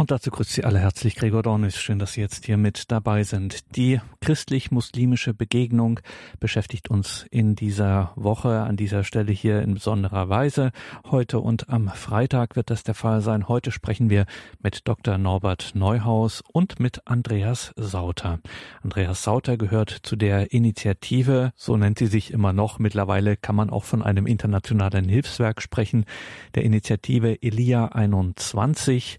Und dazu grüßt Sie alle herzlich Gregor Dornis. Schön, dass Sie jetzt hier mit dabei sind. Die christlich-muslimische Begegnung beschäftigt uns in dieser Woche an dieser Stelle hier in besonderer Weise. Heute und am Freitag wird das der Fall sein. Heute sprechen wir mit Dr. Norbert Neuhaus und mit Andreas Sauter. Andreas Sauter gehört zu der Initiative, so nennt sie sich immer noch. Mittlerweile kann man auch von einem internationalen Hilfswerk sprechen, der Initiative Elia 21.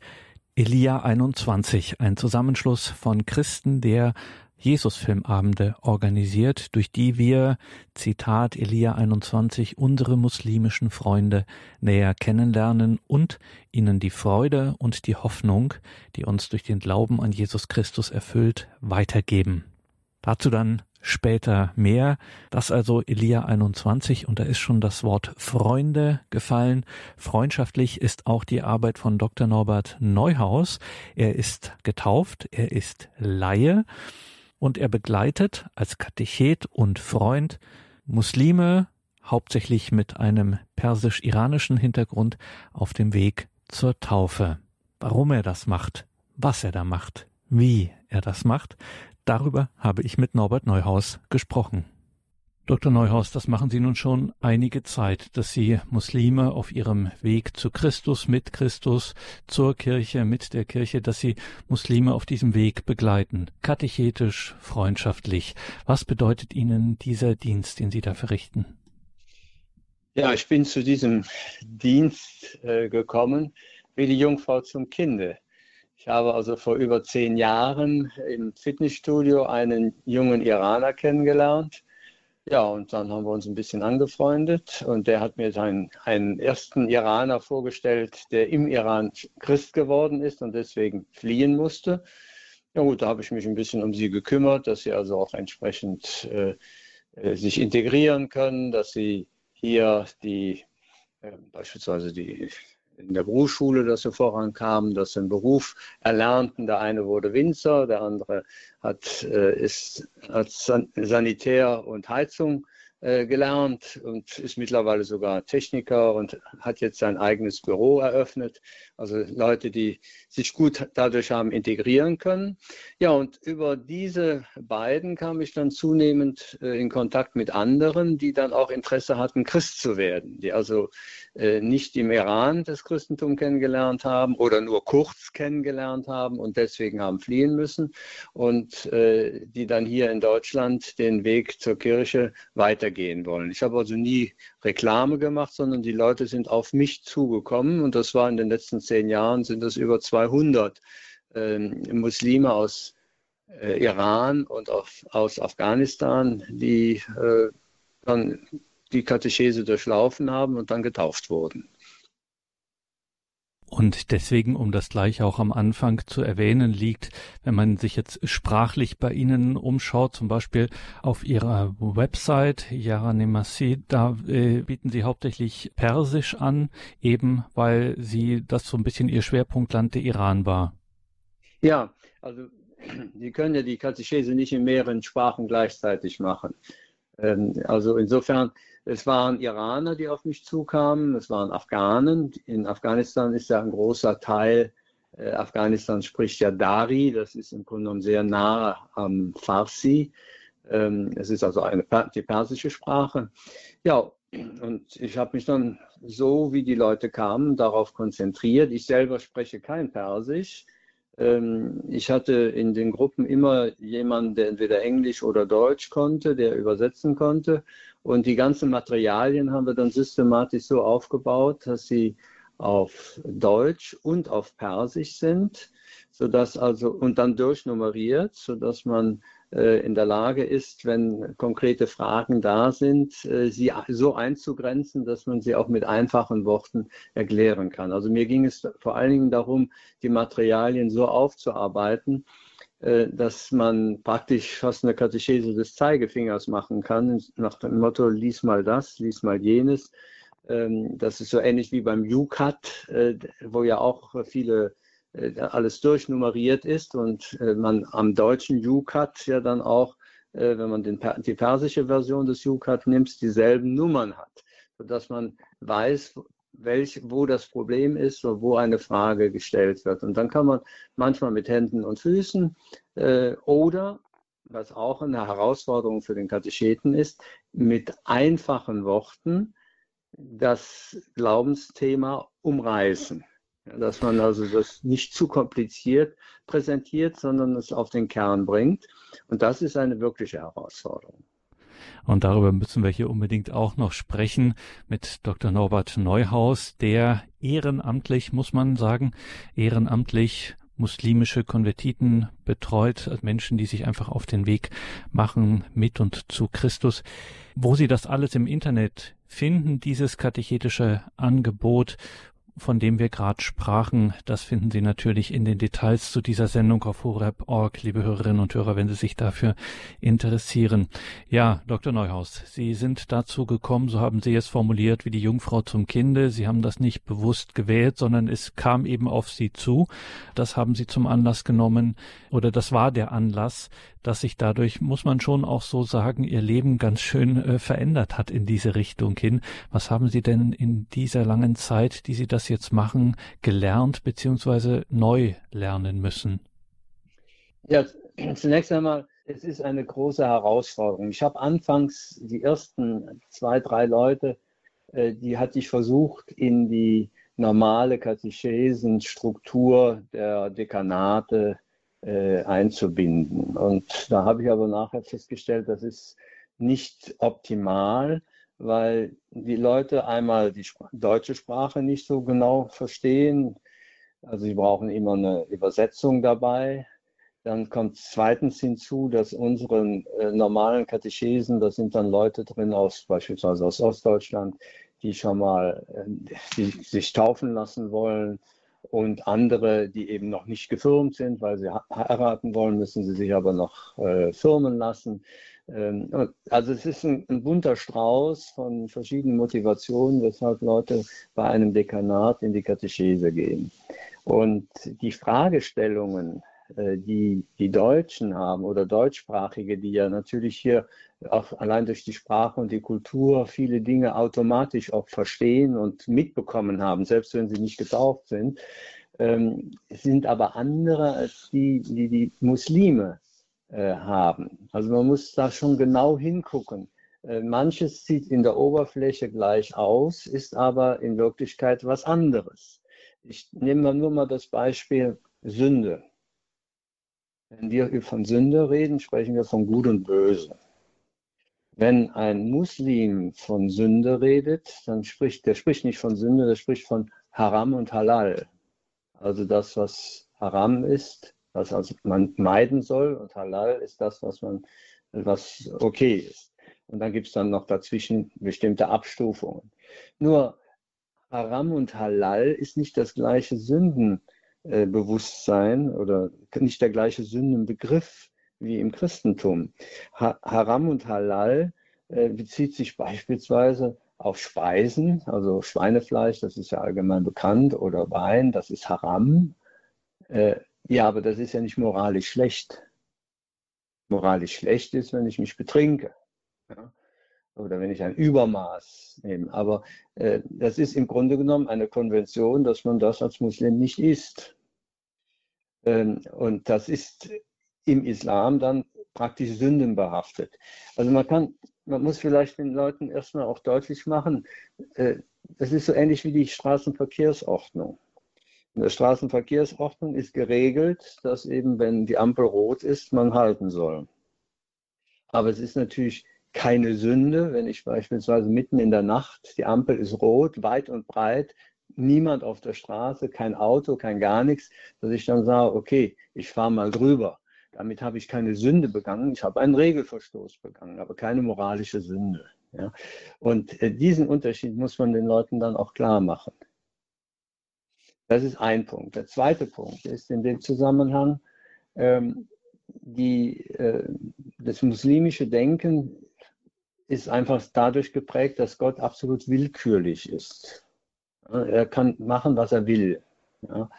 Elia 21, ein Zusammenschluss von Christen, der Jesusfilmabende organisiert, durch die wir, Zitat Elia 21, unsere muslimischen Freunde näher kennenlernen und ihnen die Freude und die Hoffnung, die uns durch den Glauben an Jesus Christus erfüllt, weitergeben. Dazu dann später mehr. Das also Elia 21 und da ist schon das Wort Freunde gefallen. Freundschaftlich ist auch die Arbeit von Dr. Norbert Neuhaus. Er ist getauft, er ist Laie und er begleitet als Katechet und Freund Muslime, hauptsächlich mit einem persisch-iranischen Hintergrund, auf dem Weg zur Taufe. Warum er das macht, was er da macht, wie er das macht, Darüber habe ich mit Norbert Neuhaus gesprochen. Dr. Neuhaus, das machen Sie nun schon einige Zeit, dass Sie Muslime auf ihrem Weg zu Christus, mit Christus, zur Kirche, mit der Kirche, dass Sie Muslime auf diesem Weg begleiten. Katechetisch, freundschaftlich. Was bedeutet Ihnen dieser Dienst, den Sie da verrichten? Ja, ich bin zu diesem Dienst äh, gekommen wie die Jungfrau zum Kinde. Ich habe also vor über zehn Jahren im Fitnessstudio einen jungen Iraner kennengelernt. Ja, und dann haben wir uns ein bisschen angefreundet und der hat mir seinen, einen ersten Iraner vorgestellt, der im Iran Christ geworden ist und deswegen fliehen musste. Ja gut, da habe ich mich ein bisschen um sie gekümmert, dass sie also auch entsprechend äh, äh sich integrieren können, dass sie hier die äh, beispielsweise die in der Berufsschule, dass sie vorankamen, dass sie einen Beruf erlernten. Der eine wurde Winzer, der andere hat, äh, ist als Sanitär und Heizung gelernt und ist mittlerweile sogar Techniker und hat jetzt sein eigenes Büro eröffnet. Also Leute, die sich gut dadurch haben integrieren können. Ja, und über diese beiden kam ich dann zunehmend äh, in Kontakt mit anderen, die dann auch Interesse hatten, Christ zu werden, die also äh, nicht im Iran das Christentum kennengelernt haben oder nur kurz kennengelernt haben und deswegen haben fliehen müssen und äh, die dann hier in Deutschland den Weg zur Kirche weitergehen wollen. Ich habe also nie Reklame gemacht, sondern die Leute sind auf mich zugekommen und das war in den letzten zehn Jahren sind das über 200 äh, Muslime aus äh, Iran und auf, aus Afghanistan, die äh, dann die Katechese durchlaufen haben und dann getauft wurden. Und deswegen, um das gleich auch am Anfang zu erwähnen, liegt, wenn man sich jetzt sprachlich bei Ihnen umschaut, zum Beispiel auf Ihrer Website, Yaranemasi, da äh, bieten Sie hauptsächlich Persisch an, eben weil Sie das so ein bisschen Ihr Schwerpunktland der Iran war. Ja, also Sie können ja die Katechese nicht in mehreren Sprachen gleichzeitig machen. Ähm, also insofern es waren Iraner, die auf mich zukamen, es waren Afghanen. In Afghanistan ist ja ein großer Teil, äh, Afghanistan spricht ja Dari, das ist im Grunde genommen sehr nah am Farsi. Ähm, es ist also eine, die persische Sprache. Ja, und ich habe mich dann so, wie die Leute kamen, darauf konzentriert. Ich selber spreche kein Persisch. Ähm, ich hatte in den Gruppen immer jemanden, der entweder Englisch oder Deutsch konnte, der übersetzen konnte. Und die ganzen Materialien haben wir dann systematisch so aufgebaut, dass sie auf Deutsch und auf Persisch sind, sodass also und dann durchnummeriert, sodass man äh, in der Lage ist, wenn konkrete Fragen da sind, äh, sie so einzugrenzen, dass man sie auch mit einfachen Worten erklären kann. Also mir ging es vor allen Dingen darum, die Materialien so aufzuarbeiten, dass man praktisch fast eine Katechese des Zeigefingers machen kann, nach dem Motto, lies mal das, lies mal jenes. Ähm, das ist so ähnlich wie beim UCAT, äh, wo ja auch viele äh, alles durchnummeriert ist und man am deutschen UCAT ja dann auch, wenn man den, die persische Version des UCAT nimmt, dieselben Nummern hat, sodass man weiß, welch, wo das Problem ist oder wo eine Frage gestellt wird. Und dann kann man manchmal mit Händen und Füßen äh, oder, was auch eine Herausforderung für den Katecheten ist, mit einfachen Worten das Glaubensthema umreißen. Dass man also das nicht zu kompliziert präsentiert, sondern es auf den Kern bringt. Und das ist eine wirkliche Herausforderung. Und darüber müssen wir hier unbedingt auch noch sprechen mit Dr. Norbert Neuhaus, der ehrenamtlich, muss man sagen, ehrenamtlich muslimische Konvertiten betreut, also Menschen, die sich einfach auf den Weg machen mit und zu Christus. Wo Sie das alles im Internet finden, dieses katechetische Angebot, von dem wir gerade sprachen, das finden Sie natürlich in den Details zu dieser Sendung auf horeb.org, liebe Hörerinnen und Hörer, wenn Sie sich dafür interessieren. Ja, Dr. Neuhaus, Sie sind dazu gekommen, so haben Sie es formuliert, wie die Jungfrau zum Kinde. Sie haben das nicht bewusst gewählt, sondern es kam eben auf Sie zu. Das haben Sie zum Anlass genommen oder das war der Anlass, dass sich dadurch, muss man schon auch so sagen, Ihr Leben ganz schön äh, verändert hat in diese Richtung hin. Was haben Sie denn in dieser langen Zeit, die Sie das jetzt machen, gelernt bzw. neu lernen müssen? Ja, zunächst einmal, es ist eine große Herausforderung. Ich habe anfangs die ersten zwei, drei Leute, äh, die hatte ich versucht, in die normale Katechesenstruktur der Dekanate äh, einzubinden. Und da habe ich aber nachher festgestellt, das ist nicht optimal, weil die Leute einmal die deutsche Sprache nicht so genau verstehen. Also sie brauchen immer eine Übersetzung dabei. Dann kommt zweitens hinzu, dass unsere äh, normalen Katechesen, da sind dann Leute drin aus beispielsweise aus Ostdeutschland, die schon mal äh, die sich taufen lassen wollen und andere, die eben noch nicht gefirmt sind, weil sie heiraten wollen, müssen sie sich aber noch äh, firmen lassen. Ähm, also es ist ein, ein, bunter Strauß von verschiedenen Motivationen, weshalb Leute bei einem Dekanat in die Katechese gehen. Und die Fragestellungen, die die Deutschen haben oder Deutschsprachige, die ja natürlich hier auch allein durch die Sprache und die Kultur viele Dinge automatisch auch verstehen und mitbekommen haben, selbst wenn sie nicht getauft sind, ähm, sind aber andere als die, die die Muslime äh, haben. Also man muss da schon genau hingucken. Äh, manches sieht in der Oberfläche gleich aus, ist aber in Wirklichkeit was anderes. Ich nehme nur mal das Beispiel Sünde. Wenn wir von Sünde reden, sprechen wir von Gut und Böse. Wenn ein Muslim von Sünde redet, dann spricht der spricht nicht von Sünde, der spricht von Haram und Halal. Also das, was Haram ist, was also man meiden soll, und Halal ist das, was man, was okay ist. Und dann gibt es dann noch dazwischen bestimmte Abstufungen. Nur Haram und Halal ist nicht das gleiche Sündenbewusstsein oder nicht der gleiche Sündenbegriff wie im Christentum. Ha Haram und Halal äh, bezieht sich beispielsweise auf Speisen, also Schweinefleisch, das ist ja allgemein bekannt, oder Wein, das ist Haram. Äh, ja, aber das ist ja nicht moralisch schlecht. Moralisch schlecht ist, wenn ich mich betrinke. Ja? Oder wenn ich ein Übermaß nehme. Aber äh, das ist im Grunde genommen eine Konvention, dass man das als Muslim nicht isst. Ähm, und das ist im Islam dann praktisch sündenbehaftet. Also man kann, man muss vielleicht den Leuten erstmal auch deutlich machen, äh, das ist so ähnlich wie die Straßenverkehrsordnung. In der Straßenverkehrsordnung ist geregelt, dass eben, wenn die Ampel rot ist, man halten soll. Aber es ist natürlich keine Sünde, wenn ich beispielsweise mitten in der Nacht, die Ampel ist rot, weit und breit, niemand auf der Straße, kein Auto, kein gar nichts, dass ich dann sage, okay, ich fahre mal drüber. Damit habe ich keine Sünde begangen, ich habe einen Regelverstoß begangen, aber keine moralische Sünde. Ja? Und äh, diesen Unterschied muss man den Leuten dann auch klar machen. Das ist ein Punkt. Der zweite Punkt ist in dem Zusammenhang, ähm, die, äh, das muslimische Denken ist einfach dadurch geprägt, dass Gott absolut willkürlich ist. Er kann machen, was er will. Ja?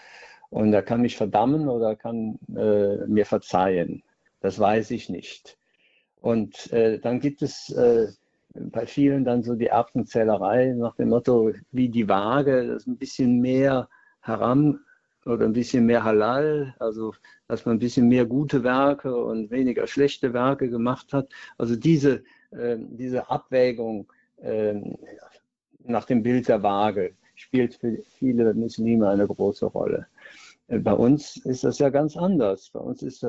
Und er kann mich verdammen oder kann äh, mir verzeihen. Das weiß ich nicht. Und äh, dann gibt es äh, bei vielen dann so die Erbsenzählerei nach dem Motto, wie die Waage, das ein bisschen mehr Haram oder ein bisschen mehr Halal, also dass man ein bisschen mehr gute Werke und weniger schlechte Werke gemacht hat. Also diese, diese Abwägung äh, nach dem Bild der Waage spielt für viele Muslime eine große Rolle. Äh, bei uns ist das ja ganz anders. Bei uns ist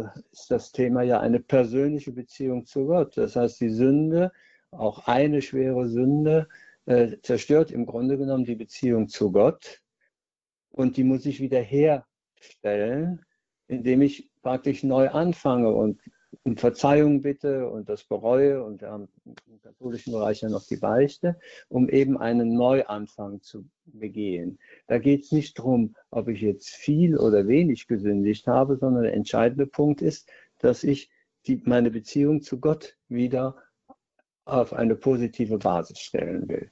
das, Thema ja eine persönliche Beziehung zu Gott. Das heißt, die Sünde, auch eine schwere Sünde, äh, zerstört im Grunde genommen die Beziehung zu Gott. Und die muss ich wieder herstellen, indem ich praktisch neu anfange und um Verzeihung bitte und das bereue und wir haben im katholischen Bereich ja noch die Beichte, um eben einen Neuanfang zu begehen. Da geht es nicht darum, ob ich jetzt viel oder wenig gesündigt habe, sondern der entscheidende Punkt ist, dass ich die, meine Beziehung zu Gott wieder auf eine positive Basis stellen will.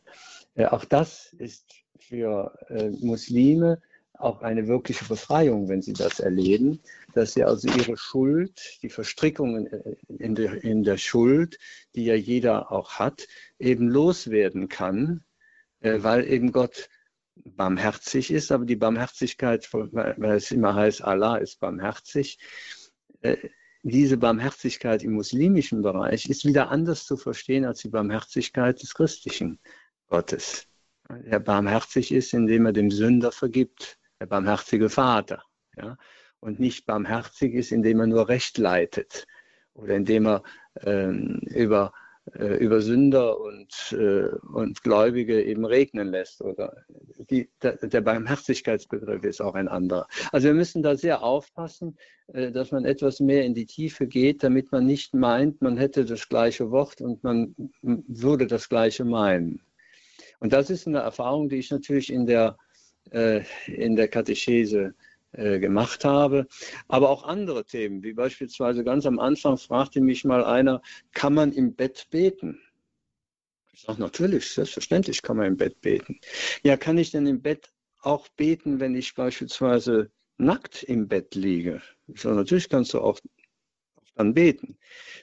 Äh, auch das ist für äh, Muslime auch eine wirkliche Befreiung, wenn sie das erleben, dass sie also ihre Schuld, die Verstrickungen in der, in der Schuld, die ja jeder auch hat, eben loswerden kann, äh, weil eben Gott barmherzig ist, aber die Barmherzigkeit, weil es immer heißt, Allah ist barmherzig, äh, diese Barmherzigkeit im muslimischen Bereich ist wieder anders zu verstehen als die Barmherzigkeit des christlichen Gottes. Der barmherzig ist, indem er dem Sünder vergibt der barmherzige Vater. Ja? Und nicht barmherzig ist, indem er nur Recht leitet oder indem er ähm, über, äh, über Sünder und, äh, und Gläubige eben regnen lässt. Oder die, der, der, Barmherzigkeitsbegriff ist auch ein anderer. Also wir müssen da sehr aufpassen, äh, dass man etwas mehr in die Tiefe geht, damit man nicht meint, man hätte das gleiche Wort und man würde das gleiche meinen. Und das ist eine Erfahrung, die ich natürlich in der in der Katechese äh, gemacht habe, aber auch andere Themen, wie beispielsweise ganz am Anfang fragte mich mal einer, kann man im Bett beten? Ich sage, natürlich, selbstverständlich kann man im Bett beten. Ja, kann ich denn im Bett auch beten, wenn ich beispielsweise nackt im Bett liege? Ich sage, natürlich kannst du auch dann beten.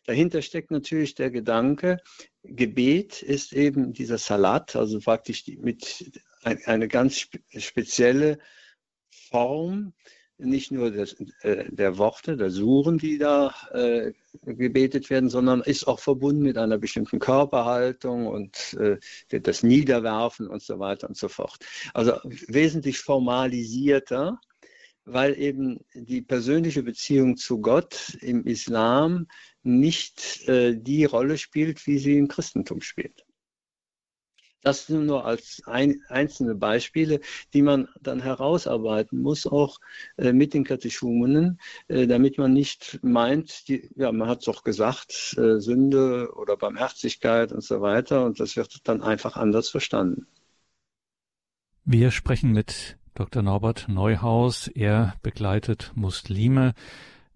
Dahinter steckt natürlich der Gedanke, Gebet ist eben dieser Salat, also praktisch mit eine ganz spezielle Form, nicht nur des, äh, der Worte, der Suren, die da äh, gebetet werden, sondern ist auch verbunden mit einer bestimmten Körperhaltung und äh, das Niederwerfen und so weiter und so fort. Also wesentlich formalisierter, weil eben die persönliche Beziehung zu Gott im Islam nicht äh, die Rolle spielt, wie sie im Christentum spielt. Das nur als ein, einzelne Beispiele, die man dann herausarbeiten muss, auch äh, mit den Katechumenen, äh, damit man nicht meint, die, ja, man hat es doch gesagt, äh, Sünde oder Barmherzigkeit und so weiter, und das wird dann einfach anders verstanden. Wir sprechen mit Dr. Norbert Neuhaus. Er begleitet Muslime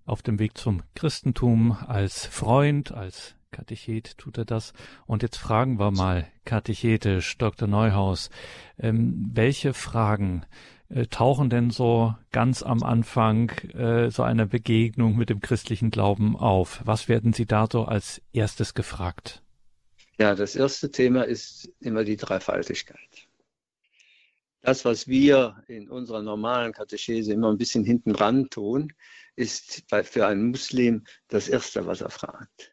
auf dem Weg zum Christentum als Freund, als Katechet tut er das. Und jetzt fragen wir mal katechetisch, Dr. Neuhaus, ähm, welche Fragen äh, tauchen denn so ganz am Anfang äh, so einer Begegnung mit dem christlichen Glauben auf? Was werden Sie da so als erstes gefragt? Ja, das erste Thema ist immer die Dreifaltigkeit. Das, was wir in unserer normalen Katechese immer ein bisschen hinten dran tun, ist für einen Muslim das Erste, was er fragt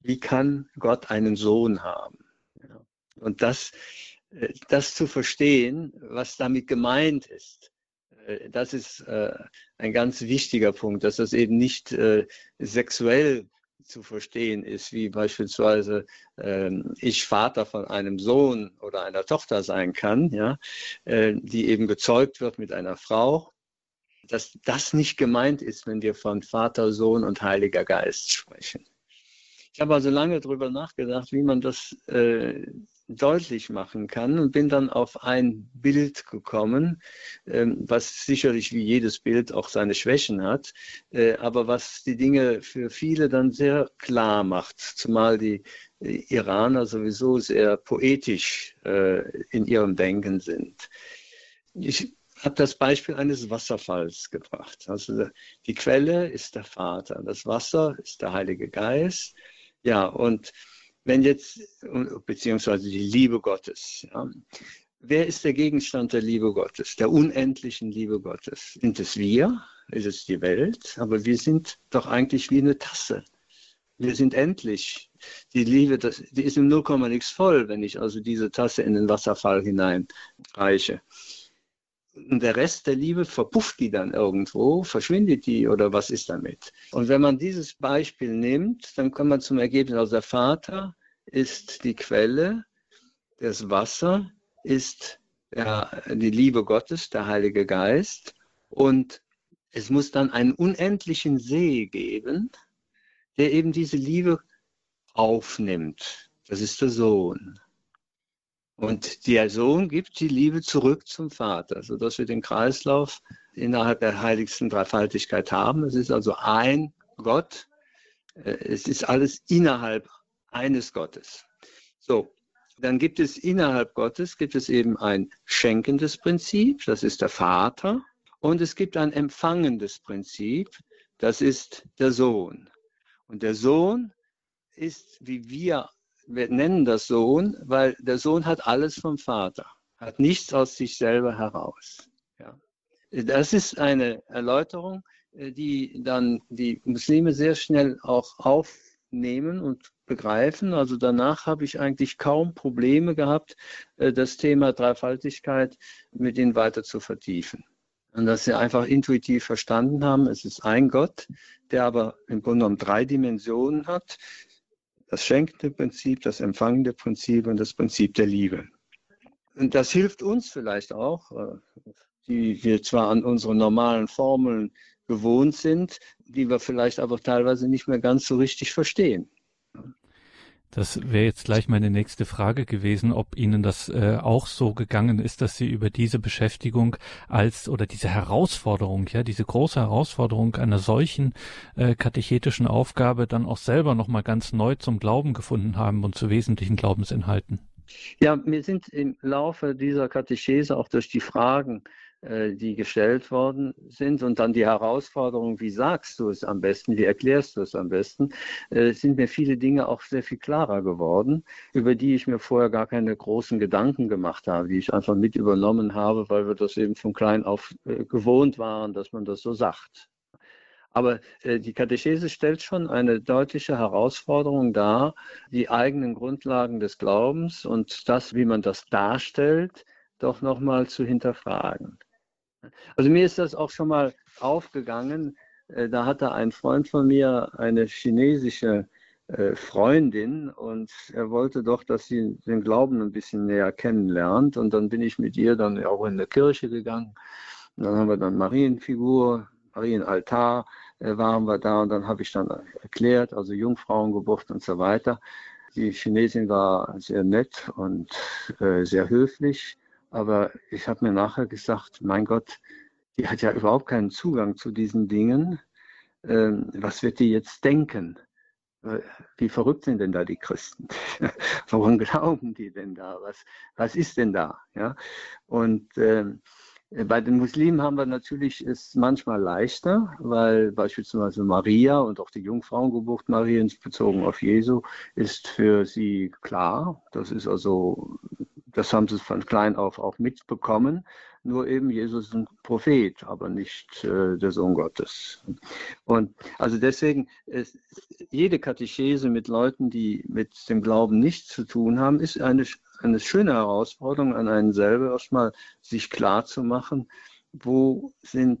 wie kann Gott einen Sohn haben? Und das, äh, das zu verstehen, was damit gemeint ist, äh, das ist äh, ein ganz wichtiger Punkt, dass das eben nicht sexuell zu verstehen ist, wie beispielsweise ähm, ich Vater von einem Sohn oder einer Tochter sein kann, ja, die eben gezeugt wird mit einer Frau, dass das nicht gemeint ist, wenn wir von Vater, Sohn und Heiliger Geist sprechen. Ich habe also lange darüber nachgedacht, wie man das äh, deutlich machen kann und bin dann auf ein Bild gekommen, ähm, was sicherlich wie jedes Bild auch seine Schwächen hat, äh, aber was die Dinge für viele dann sehr klar macht, zumal die äh, Iraner sowieso sehr poetisch äh, in ihrem Denken sind. Ich habe das Beispiel eines Wasserfalls gebracht. Also die Quelle ist der Vater, das Wasser ist der Heilige Geist ja, und wenn jetzt, beziehungsweise die Liebe Gottes, ja, wer ist der Gegenstand der Liebe Gottes, der unendlichen Liebe Gottes? Sind es wir? Ist es die Welt? Aber wir sind doch eigentlich wie eine Tasse. Wir sind endlich. Die Liebe, das, die ist im 0, nichts voll, wenn ich also diese Tasse in den Wasserfall hineinreiche. Und der Rest der Liebe verpufft die dann irgendwo, verschwindet die oder was ist damit? Und wenn man dieses Beispiel nimmt, dann kommt man zum Ergebnis, also der Vater ist die Quelle, das Wasser ist ja, die Liebe Gottes, der Heilige Geist. Und es muss dann einen unendlichen See geben, der eben diese Liebe aufnimmt. Das ist der Sohn. Und der Sohn gibt die Liebe zurück zum Vater, sodass wir den Kreislauf innerhalb der heiligsten Dreifaltigkeit haben. Es ist also ein Gott. Äh, es ist alles innerhalb eines Gottes. So, dann gibt es innerhalb Gottes, gibt es eben ein schenkendes Prinzip, das ist der Vater. Und es gibt ein empfangendes Prinzip, das ist der Sohn. Und der Sohn ist, wie wir, wir nennen das Sohn, weil der Sohn hat alles vom Vater, hat nichts aus sich selber heraus. Ja. Das ist eine Erläuterung, äh, die dann die Muslime sehr schnell auch aufnehmen und begreifen. Also danach habe ich eigentlich kaum Probleme gehabt, äh, das Thema Dreifaltigkeit mit ihnen weiter zu vertiefen. Und dass sie einfach intuitiv verstanden haben, es ist ein Gott, der aber im Grunde genommen drei Dimensionen hat. Das schenkende Prinzip, das empfangende Prinzip und das Prinzip der Liebe. Und das hilft uns vielleicht auch, äh, die wir zwar an unsere normalen Formeln gewohnt sind, die wir vielleicht aber teilweise nicht mehr ganz so richtig verstehen. Das wäre jetzt gleich meine nächste Frage gewesen, ob Ihnen das äh, auch so gegangen ist, dass Sie über diese Beschäftigung als oder diese Herausforderung, ja, diese große Herausforderung einer solchen äh, katechetischen Aufgabe dann auch selber nochmal ganz neu zum Glauben gefunden haben und zu wesentlichen Glaubensinhalten. Ja, wir sind im Laufe dieser Katechese auch durch die Fragen die gestellt worden sind und dann die Herausforderung, wie sagst du es am besten, wie erklärst du es am besten, äh, sind mir viele Dinge auch sehr viel klarer geworden, über die ich mir vorher gar keine großen Gedanken gemacht habe, die ich einfach mit übernommen habe, weil wir das eben von klein auf äh, gewohnt waren, dass man das so sagt. Aber die Katechese stellt schon eine deutliche Herausforderung dar, die eigenen Grundlagen des Glaubens und das, wie man das darstellt, doch nochmal zu hinterfragen. Also mir ist das auch schon mal aufgegangen. Äh, da hatte ein Freund von mir eine chinesische äh, Freundin und er wollte doch, dass sie den Glauben ein bisschen näher kennenlernt. Und dann bin ich mit ihr dann auch in eine Kirche gegangen. Und dann haben wir dann Marienfigur, Marienaltar äh, waren wir da und dann habe ich dann erklärt, also Jungfrauengeburt und so weiter. Die Chinesin war sehr nett und sehr höflich aber ich habe mir nachher gesagt, mein Gott, die hat ja überhaupt keinen Zugang zu diesen Dingen. Ähm, was wird die jetzt denken? Äh, wie verrückt sind denn da die Christen? Woran glauben die denn da? Was, was ist denn da? Ja? Und ähm, bei den Muslimen haben wir natürlich es manchmal leichter, weil beispielsweise Maria und auch die Jungfrauengeburt Mariens bezogen auf Jesu ist für sie klar. Das ist also das haben sie von klein auf auch mitbekommen. Nur eben, Jesus ist ein Prophet, aber nicht äh, der Sohn Gottes. Und also deswegen, ist, jede Katechese mit Leuten, die mit dem Glauben nichts zu tun haben, ist eine, eine schöne Herausforderung an einen selber, erstmal sich klar zu machen, wo sind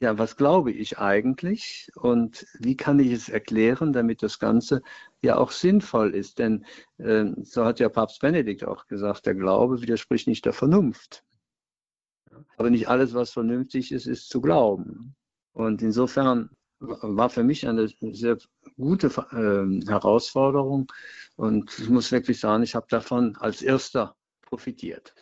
ja, was glaube ich eigentlich und wie kann ich es erklären, damit das Ganze ja auch sinnvoll ist? Denn äh, so hat ja Papst Benedikt auch gesagt, der Glaube widerspricht nicht der Vernunft. Aber nicht alles, was vernünftig ist, ist zu glauben. Und insofern war für mich eine sehr gute äh, Herausforderung und ich muss wirklich sagen, ich habe davon als erster profitiert.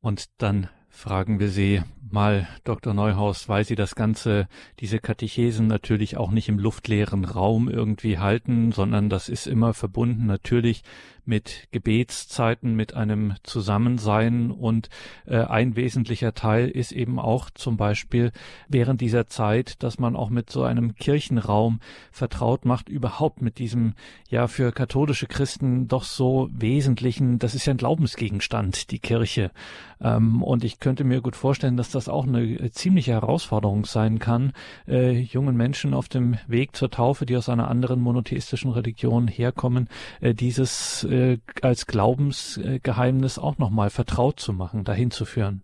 Und dann fragen wir Sie mal, Dr. Neuhaus, weil Sie das Ganze, diese Katechesen natürlich auch nicht im luftleeren Raum irgendwie halten, sondern das ist immer verbunden natürlich mit Gebetszeiten, mit einem Zusammensein und äh, ein wesentlicher Teil ist eben auch zum Beispiel während dieser Zeit, dass man auch mit so einem Kirchenraum vertraut macht, überhaupt mit diesem ja für katholische Christen doch so wesentlichen, das ist ja ein Glaubensgegenstand, die Kirche. Ähm, und ich könnte mir gut vorstellen, dass das auch eine ziemliche Herausforderung sein kann, äh, jungen Menschen auf dem Weg zur Taufe, die aus einer anderen monotheistischen Religion herkommen, äh, dieses äh, als Glaubensgeheimnis auch nochmal vertraut zu machen, dahin zu führen.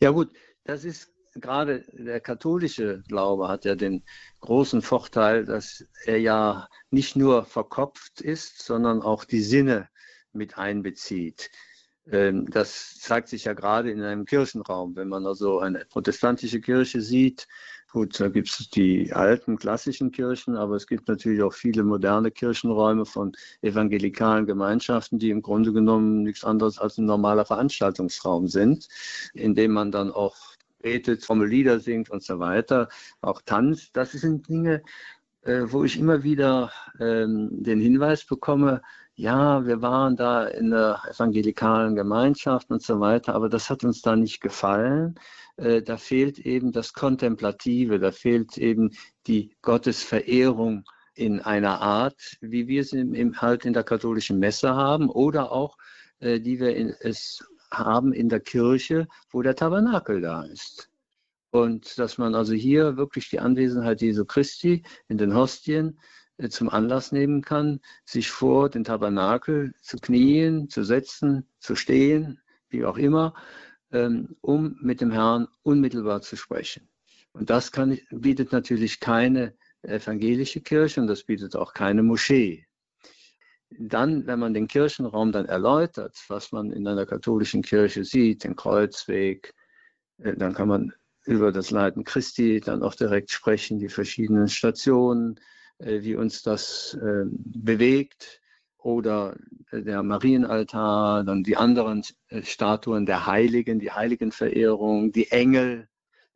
Ja gut, das ist gerade der katholische Glaube hat ja den großen Vorteil, dass er ja nicht nur verkopft ist, sondern auch die Sinne mit einbezieht. Ähm, das zeigt sich ja gerade in einem Kirchenraum. Wenn man also eine protestantische Kirche sieht, gut, da gibt es die alten klassischen Kirchen, aber es gibt natürlich auch viele moderne Kirchenräume von evangelikalen Gemeinschaften, die im Grunde genommen nichts anderes als ein normaler Veranstaltungsraum sind, in dem man dann auch betet, fromme Lieder singt und so weiter, auch tanzt. Das sind Dinge, äh, wo ich immer wieder ähm, den Hinweis bekomme, ja, wir waren da in der evangelikalen Gemeinschaft und so weiter, aber das hat uns da nicht gefallen. Äh, da fehlt eben das Kontemplative, da fehlt eben die Gottesverehrung in einer Art, wie wir sie im, halt in der katholischen Messe haben oder auch, äh, die wir in, es haben in der Kirche, wo der Tabernakel da ist. Und dass man also hier wirklich die Anwesenheit Jesu Christi in den Hostien äh, zum Anlass nehmen kann, sich vor den Tabernakel zu knien, zu setzen, zu stehen, wie auch immer, um mit dem Herrn unmittelbar zu sprechen. Und das kann, bietet natürlich keine evangelische Kirche und das bietet auch keine Moschee. Dann, wenn man den Kirchenraum dann erläutert, was man in einer katholischen Kirche sieht, den Kreuzweg, äh, dann kann man über das Leiden Christi dann auch direkt sprechen, die verschiedenen Stationen, äh, wie uns das äh, bewegt oder äh, der Marienaltar, dann die anderen Statuen der Heiligen, die Heiligenverehrung, die Engel.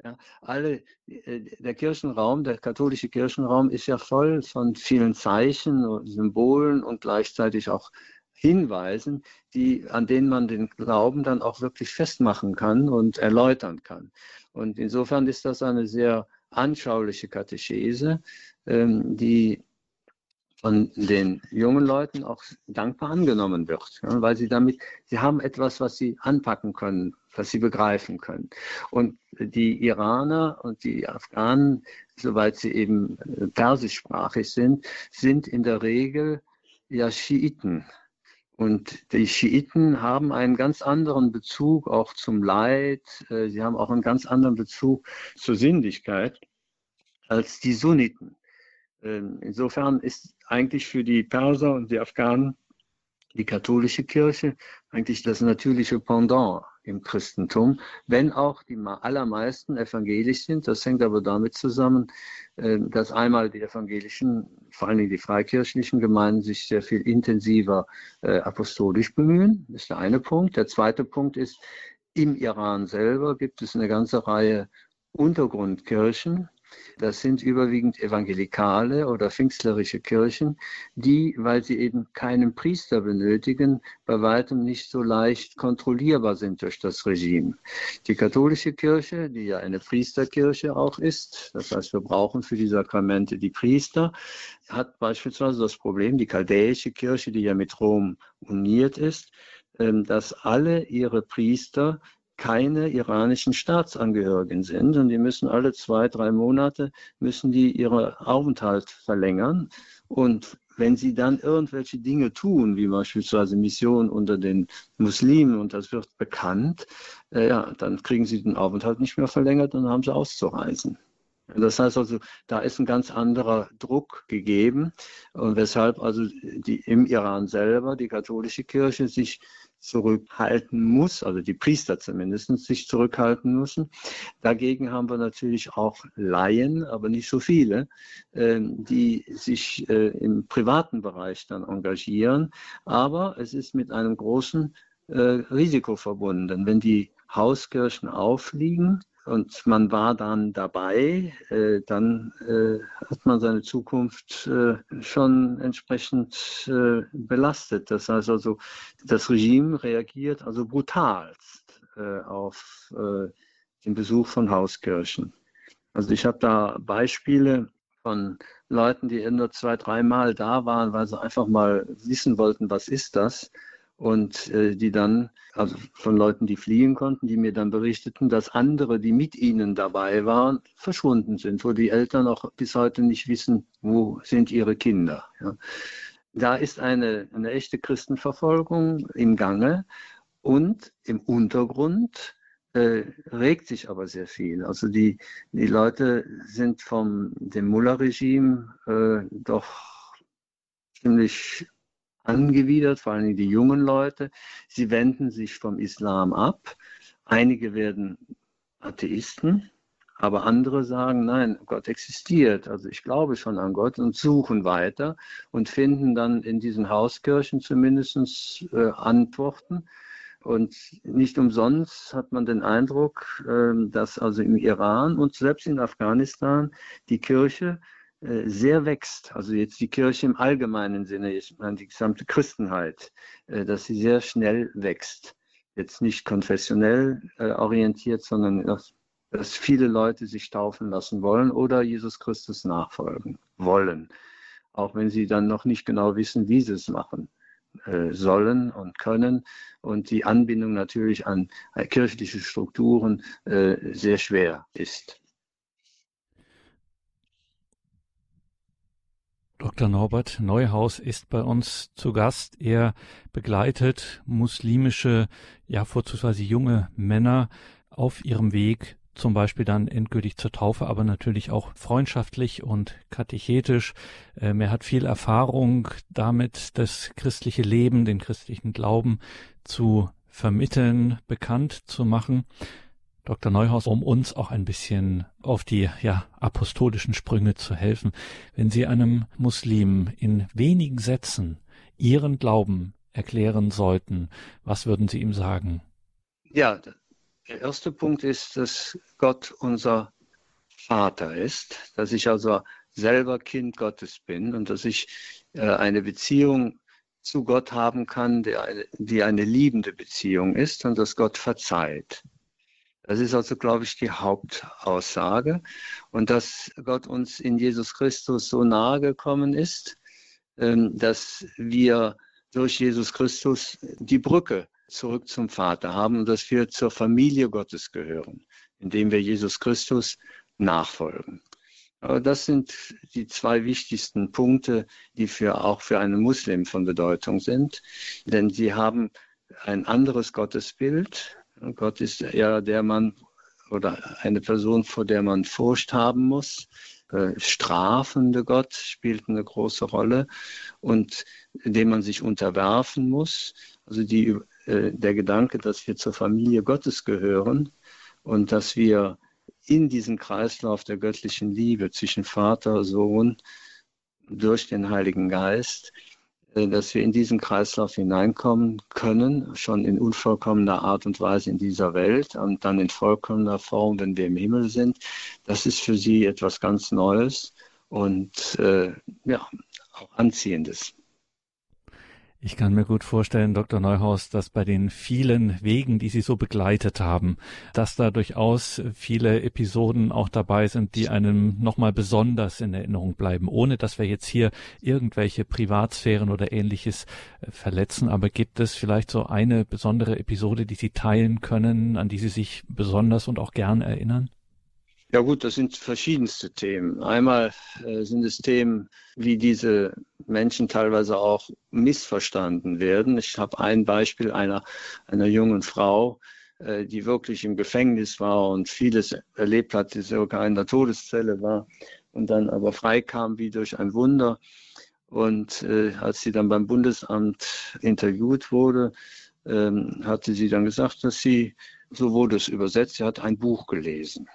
Ja, alle, der Kirchenraum, der katholische Kirchenraum ist ja voll von vielen Zeichen und Symbolen und gleichzeitig auch Hinweisen, die, an denen man den Glauben dann auch wirklich festmachen kann und erläutern kann. Und insofern ist das eine sehr anschauliche Katechese, ähm, die von den jungen Leuten auch dankbar angenommen wird, weil sie damit, sie haben etwas, was sie anpacken können, was sie begreifen können. Und die Iraner und die Afghanen, soweit sie eben äh, persischsprachig sind, sind in der Regel ja Schiiten. Und die Schiiten haben einen ganz anderen Bezug auch zum Leid, äh, sie haben auch einen ganz anderen Bezug zur Sinnlichkeit als die Sunniten. Ähm, insofern ist eigentlich für die Perser und die Afghanen die katholische Kirche eigentlich das natürliche Pendant im Christentum, wenn auch die allermeisten evangelisch sind. Das hängt aber damit zusammen, ähm, dass einmal die evangelischen, vor allen Dingen die freikirchlichen Gemeinden sich sehr viel intensiver äh, apostolisch bemühen. Das ist der eine Punkt. Der zweite Punkt ist, im Iran selber gibt es eine ganze Reihe Untergrundkirchen, das sind überwiegend evangelikale oder pfingstlerische Kirchen, die, weil sie eben keinen Priester benötigen, bei weitem nicht so leicht kontrollierbar sind durch das Regime. Die katholische Kirche, die ja eine Priesterkirche auch ist, das heißt, wir brauchen für die Sakramente die Priester, hat beispielsweise das Problem, die chaldäische Kirche, die ja mit Rom uniert ist, ähm, dass alle ihre Priester keine iranischen Staatsangehörigen sind und die müssen alle zwei, drei Monate müssen die ihren Aufenthalt verlängern und wenn sie dann irgendwelche Dinge tun, wie beispielsweise Mission unter den Muslimen und das wird bekannt, äh, ja, dann kriegen sie den Aufenthalt nicht mehr verlängert und haben sie auszureisen. Das heißt also, da ist ein ganz anderer Druck gegeben und weshalb also die im Iran selber die katholische Kirche sich zurückhalten muss, also die Priester zumindest sich zurückhalten müssen. Dagegen haben wir natürlich auch Laien, aber nicht so viele, ähm, die sich äh, im privaten Bereich dann engagieren. Aber es ist mit einem großen äh, Risiko verbunden. Wenn die Hauskirchen aufliegen, und man war dann dabei, äh, dann äh, hat man seine Zukunft äh, schon entsprechend äh, belastet. Das heißt also, das Regime reagiert also brutalst äh, auf äh, den Besuch von Hauskirchen. Also ich habe da Beispiele von Leuten, die nur zwei, dreimal da waren, weil sie einfach mal wissen wollten, was ist das und äh, die dann, also von Leuten, die fliehen konnten, die mir dann berichteten, dass andere, die mit ihnen dabei waren, verschwunden sind, wo die Eltern auch bis heute nicht wissen, wo sind ihre Kinder. Ja. Da ist eine, eine echte Christenverfolgung im Gange und im Untergrund äh, regt sich aber sehr viel. Also die, die Leute sind vom dem Mullah-Regime äh, doch ziemlich angewidert, vor allem die jungen Leute. Sie wenden sich vom Islam ab. Einige werden Atheisten, aber andere sagen, nein, Gott existiert. Also ich glaube schon an Gott und suchen weiter und finden dann in diesen Hauskirchen zumindest äh, Antworten. Und nicht umsonst hat man den Eindruck, äh, dass also im Iran und selbst in Afghanistan die Kirche sehr wächst, also jetzt die Kirche im allgemeinen Sinne, ich meine die gesamte Christenheit, äh, dass sie sehr schnell wächst. Jetzt nicht konfessionell äh, orientiert, sondern dass, dass viele Leute sich taufen lassen wollen oder Jesus Christus nachfolgen wollen, auch wenn sie dann noch nicht genau wissen, wie sie es machen sollen und können und die Anbindung natürlich an kirchliche Strukturen sehr schwer ist. Dr. Norbert Neuhaus ist bei uns zu Gast. Er begleitet muslimische, ja vorzugsweise junge Männer auf ihrem Weg, zum Beispiel dann endgültig zur Taufe, aber natürlich auch freundschaftlich und katechetisch. Ähm, er hat viel Erfahrung damit, das christliche Leben, den christlichen Glauben zu vermitteln, bekannt zu machen. Dr. Neuhaus, um uns auch ein bisschen auf die ja, apostolischen Sprünge zu helfen. Wenn Sie einem Muslim in wenigen Sätzen Ihren Glauben erklären sollten, was würden Sie ihm sagen? Ja, der erste Punkt ist, dass Gott unser Vater ist, dass ich also selber Kind Gottes bin und dass ich äh, eine Beziehung zu Gott haben kann, die eine, die eine liebende Beziehung ist und dass Gott verzeiht. Das ist also, glaube ich, die Hauptaussage. Und dass Gott uns in Jesus Christus so nahe gekommen ist, ähm, dass wir durch Jesus Christus die Brücke zurück zum Vater haben und dass wir zur Familie Gottes gehören, indem wir Jesus Christus nachfolgen. Aber das sind die zwei wichtigsten Punkte, die für, auch für einen Muslim von Bedeutung sind, denn sie haben ein anderes Gottesbild, Gott ist ja der Mann oder eine Person, vor der man Furcht haben muss. Äh, strafende Gott spielt eine große Rolle und dem man sich unterwerfen muss. Also die, äh, der Gedanke, dass wir zur Familie Gottes gehören und dass wir in diesen Kreislauf der göttlichen Liebe zwischen Vater, Sohn, durch den Heiligen Geist dass wir in diesen Kreislauf hineinkommen können, schon in unvollkommener Art und Weise in dieser Welt und dann in vollkommener Form, wenn wir im Himmel sind. Das ist für sie etwas ganz Neues und äh, ja, auch Anziehendes. Ich kann mir gut vorstellen, Dr. Neuhaus, dass bei den vielen Wegen, die Sie so begleitet haben, dass da durchaus viele Episoden auch dabei sind, die einem nochmal besonders in Erinnerung bleiben, ohne dass wir jetzt hier irgendwelche Privatsphären oder ähnliches äh, verletzen. Aber gibt es vielleicht so eine besondere Episode, die Sie teilen können, an die Sie sich besonders und auch gern erinnern? Ja gut, das sind verschiedenste Themen. Einmal äh, sind es Themen, wie diese Menschen teilweise auch missverstanden werden. Ich habe ein Beispiel einer, einer jungen Frau, äh, die wirklich im Gefängnis war und vieles erlebt hat, die sogar in der Todeszelle war und dann aber freikam wie durch ein Wunder. Und äh, als sie dann beim Bundesamt interviewt wurde, ähm, hatte sie dann gesagt, dass sie, so wurde es übersetzt, sie hat ein Buch gelesen.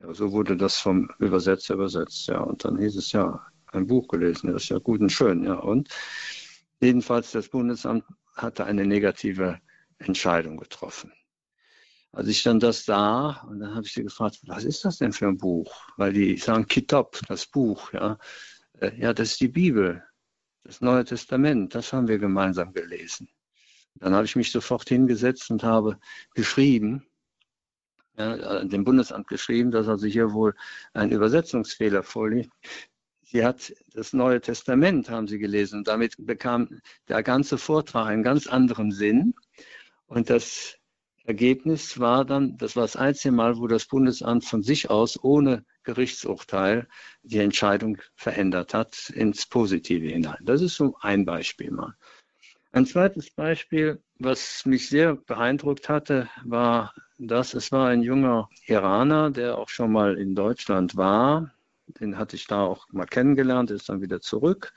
Ja, so wurde das vom Übersetzer übersetzt, ja. Und dann hieß es ja, ein Buch gelesen, das ist ja gut und schön, ja. Und jedenfalls das Bundesamt hatte eine negative Entscheidung getroffen. als ich dann das sah, und dann habe ich sie gefragt, was ist das denn für ein Buch? Weil die sagen Kitab, das Buch, ja. Äh, ja, das ist die Bibel, das Neue Testament, das haben wir gemeinsam gelesen. Dann habe ich mich sofort hingesetzt und habe geschrieben, dem Bundesamt geschrieben, dass also hier wohl ein Übersetzungsfehler vorliegt. Sie hat das Neue Testament, haben sie gelesen, und damit bekam der ganze Vortrag einen ganz anderen Sinn. Und das Ergebnis war dann, das war das einzige Mal, wo das Bundesamt von sich aus ohne Gerichtsurteil die Entscheidung verändert hat ins Positive hinein. Das ist so ein Beispiel mal. Ein zweites Beispiel, was mich sehr beeindruckt hatte, war, dass es war ein junger Iraner, der auch schon mal in Deutschland war. Den hatte ich da auch mal kennengelernt, ist dann wieder zurück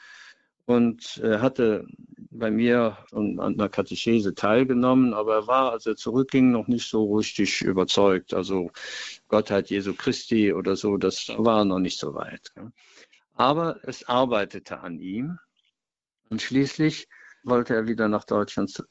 und äh, hatte bei mir an einer Katechese teilgenommen, aber er war, als er zurückging, noch nicht so richtig überzeugt. Also Gottheit Jesu Christi oder so, das war noch nicht so weit. Aber es arbeitete an ihm und schließlich wollte er wieder nach Deutschland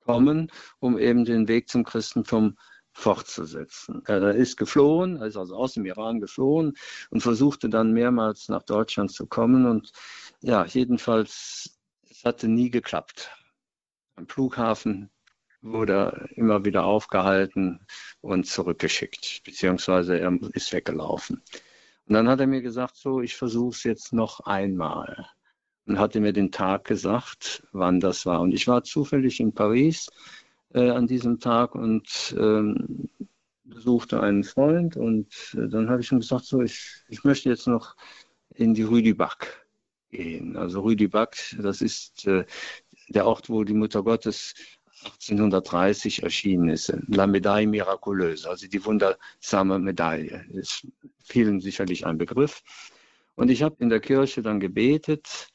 kommen, um eben den Weg zum Christentum fortzusetzen. Er ist geflohen, er ist also aus dem Iran geflohen und versuchte dann mehrmals nach Deutschland zu kommen und ja, jedenfalls, es hatte nie geklappt. Am Flughafen wurde er immer wieder aufgehalten und zurückgeschickt, beziehungsweise er ist weggelaufen. Und dann hat er mir gesagt, so, ich versuche es jetzt noch einmal. Und hatte mir den Tag gesagt, wann das war. Und ich war zufällig in Paris äh, an diesem Tag und ähm, besuchte einen Freund. Und äh, dann habe ich ihm gesagt, so, ich, ich möchte jetzt noch in die Rue du Bac gehen. Also Rüdibak, das ist äh, der Ort, wo die Mutter Gottes 1830 erschienen ist. La Medaille Miraculeuse, also die wundersame Medaille. Ist vielen sicherlich ein Begriff. Und ich habe in der Kirche dann gebetet,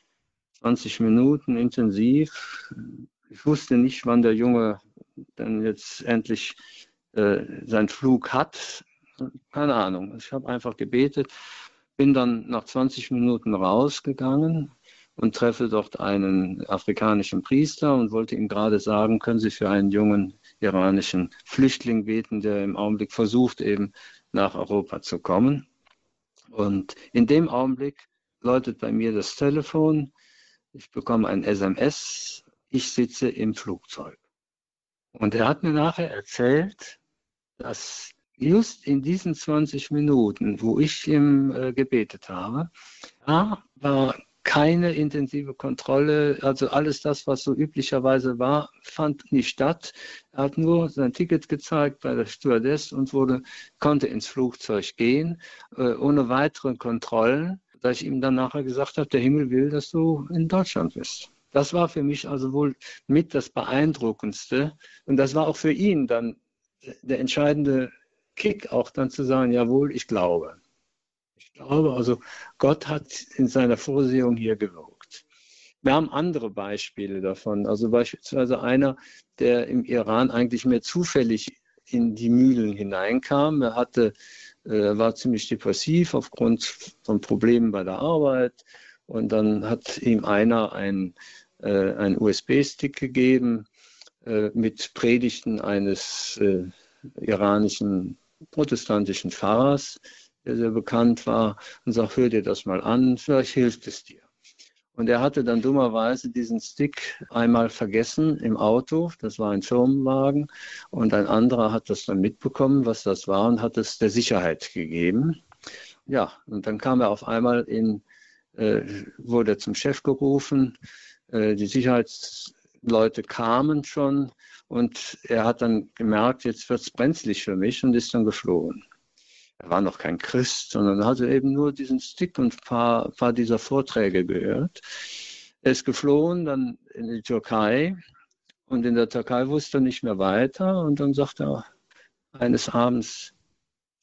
20 Minuten intensiv. Ich wusste nicht, wann der Junge dann jetzt endlich äh, seinen Flug hat. Keine Ahnung. Ich habe einfach gebetet bin dann nach 20 Minuten rausgegangen und treffe dort einen afrikanischen Priester und wollte ihm gerade sagen, können Sie für einen jungen iranischen Flüchtling beten, der im Augenblick versucht, eben nach Europa zu kommen. Und in dem Augenblick läutet bei mir das Telefon, ich bekomme ein SMS, ich sitze im Flugzeug. Und er hat mir nachher erzählt, dass just in diesen 20 Minuten, wo ich ihm äh, gebetet habe, da war keine intensive Kontrolle, also alles das, was so üblicherweise war, fand nicht statt. Er hat nur sein Ticket gezeigt bei der Stewardess und wurde, konnte ins Flugzeug gehen, äh, ohne weitere Kontrollen, da ich ihm dann nachher gesagt habe, der Himmel will, dass du in Deutschland bist. Das war für mich also wohl mit das Beeindruckendste. Und das war auch für ihn dann der entscheidende Kick auch dann zu sagen, jawohl, ich glaube. Ich glaube, also Gott hat in seiner Vorsehung hier gewirkt. Wir haben andere Beispiele davon. Also beispielsweise einer, der im Iran eigentlich mehr zufällig in die Mühlen hineinkam. Er hatte, äh, war ziemlich depressiv aufgrund von Problemen bei der Arbeit. Und dann hat ihm einer ein, äh, einen USB-Stick gegeben äh, mit Predigten eines äh, iranischen protestantischen Pfarrers, der sehr bekannt war, und sagt, hör dir das mal an, vielleicht hilft es dir. Und er hatte dann dummerweise diesen Stick einmal vergessen im Auto. Das war ein Firmenwagen. Und ein anderer hat das dann mitbekommen, was das war, und hat es der Sicherheit gegeben. Ja, und dann kam er auf einmal in, wurde er zum Chef gerufen. Äh, die Sicherheitsleute kamen schon und er hat dann gemerkt, jetzt wird es brenzlig für mich und ist dann geflohen. Er war noch kein Christ, sondern hatte eben nur diesen Stick und ein paar, paar dieser Vorträge gehört. Er ist geflohen, dann in die Türkei. Und in der Türkei wusste er nicht mehr weiter. Und dann sagt er eines Abends,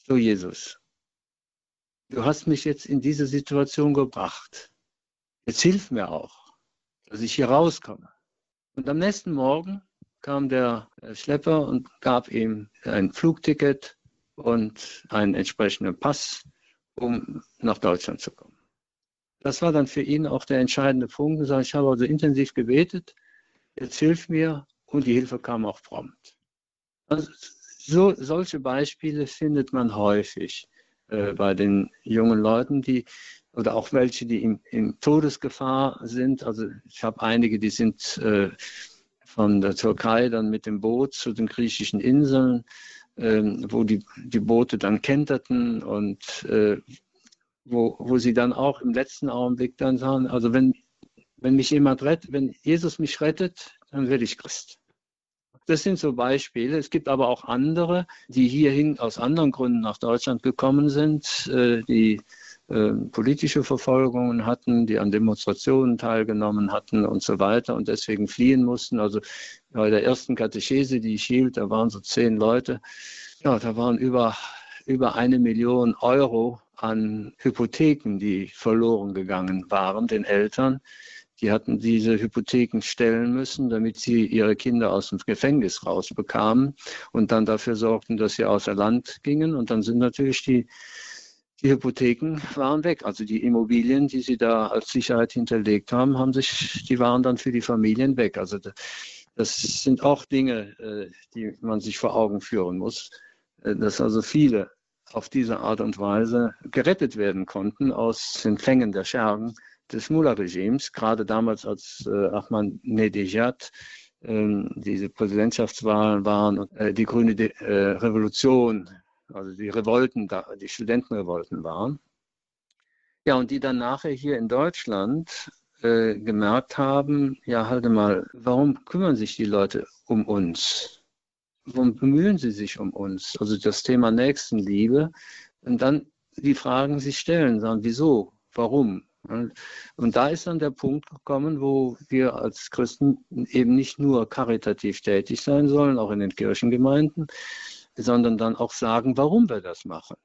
so Jesus, du hast mich jetzt in diese Situation gebracht. Jetzt hilf mir auch, dass ich hier rauskomme. Und am nächsten Morgen kam der Schlepper und gab ihm ein Flugticket und einen entsprechenden Pass, um nach Deutschland zu kommen. Das war dann für ihn auch der entscheidende Punkt. Ich habe also intensiv gebetet, jetzt hilf mir und die Hilfe kam auch prompt. Also so, solche Beispiele findet man häufig äh, bei den jungen Leuten, die oder auch welche, die in, in Todesgefahr sind. Also ich habe einige, die sind äh, von der Türkei dann mit dem Boot zu den griechischen Inseln, äh, wo die, die Boote dann kenterten und äh, wo, wo sie dann auch im letzten Augenblick dann sagen, also wenn, wenn mich jemand rettet, wenn Jesus mich rettet, dann werde ich Christ. Das sind so Beispiele. Es gibt aber auch andere, die hierhin aus anderen Gründen nach Deutschland gekommen sind, äh, die äh, politische Verfolgungen hatten, die an Demonstrationen teilgenommen hatten und so weiter und deswegen fliehen mussten. Also bei der ersten Katechese, die ich hielt, da waren so zehn Leute. Ja, da waren über, über eine Million Euro an Hypotheken, die verloren gegangen waren, den Eltern. Die hatten diese Hypotheken stellen müssen, damit sie ihre Kinder aus dem Gefängnis rausbekamen und dann dafür sorgten, dass sie außer Land gingen. Und dann sind natürlich die, die Hypotheken waren weg. Also die Immobilien, die sie da als Sicherheit hinterlegt haben, haben sich, die waren dann für die Familien weg. Also das sind auch Dinge, äh, die man sich vor Augen führen muss, äh, dass also viele auf diese Art und Weise gerettet werden konnten aus den Fängen der Schergen des Mullah-Regimes, gerade damals als äh, Ahmadinejad äh, diese Präsidentschaftswahlen waren und äh, die grüne äh, Revolution, also die Revolten, die Studentenrevolten waren. Ja, und die dann nachher hier in Deutschland äh, gemerkt haben, ja, halt mal, warum kümmern sich die Leute um uns? Warum bemühen sie sich um uns? Also das Thema Nächstenliebe. Und dann die Fragen sich stellen, sagen, wieso? Warum? Und da ist dann der Punkt gekommen, wo wir als Christen eben nicht nur karitativ tätig sein sollen, auch in den Kirchengemeinden, sondern dann auch sagen, warum wir das machen.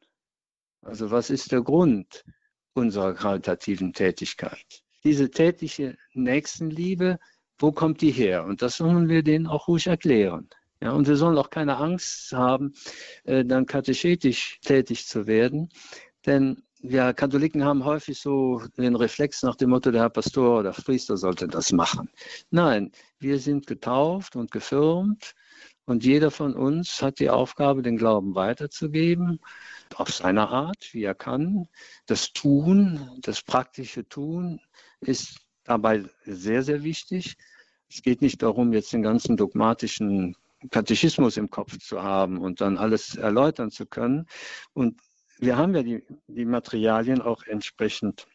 Also was ist der Grund unserer karitativen Tätigkeit? Diese tätige Nächstenliebe, wo kommt die her? Und das sollen wir denen auch ruhig erklären. Ja, und wir sollen auch keine Angst haben, äh, dann katechetisch tätig zu werden, denn wir Katholiken haben häufig so den Reflex nach dem Motto, der Herr Pastor oder Priester sollte das machen. Nein, wir sind getauft und gefirmt und jeder von uns hat die Aufgabe, den Glauben weiterzugeben, auf seine Art, wie er kann. Das Tun, das praktische Tun ist dabei sehr, sehr wichtig. Es geht nicht darum, jetzt den ganzen dogmatischen Katechismus im Kopf zu haben und dann alles erläutern zu können. Und wir haben ja die, die Materialien auch entsprechend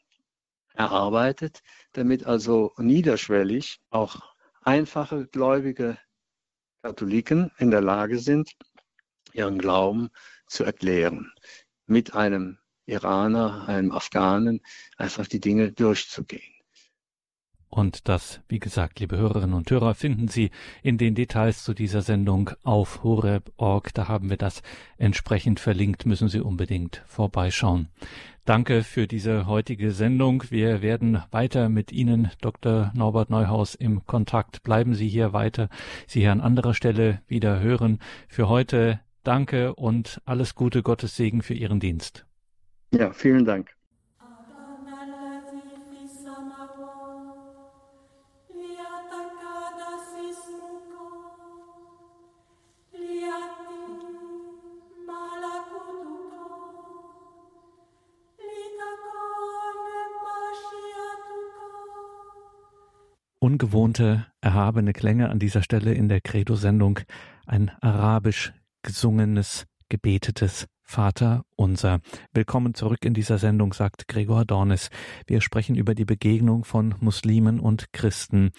erarbeitet, damit also niederschwellig auch einfache gläubige Katholiken in der Lage sind, ihren Glauben zu erklären, mit einem Iraner, einem Afghanen einfach die Dinge durchzugehen. Und das, wie gesagt, liebe Hörerinnen und Hörer, finden Sie in den Details zu dieser Sendung auf horeb.org. Da haben wir das entsprechend verlinkt, müssen Sie unbedingt vorbeischauen. Danke für diese heutige Sendung. Wir werden weiter mit Ihnen, Dr. Norbert Neuhaus, im Kontakt. Bleiben Sie hier weiter, Sie hier an anderer Stelle wieder hören. Für heute danke und alles Gute, Gottes Segen für Ihren Dienst. Ja, vielen Dank. Ungewohnte, erhabene Klänge an dieser Stelle in der Credo-Sendung, ein arabisch gesungenes, gebetetes Vater unser. Willkommen zurück in dieser Sendung, sagt Gregor Dornis. Wir sprechen über die Begegnung von Muslimen und Christen.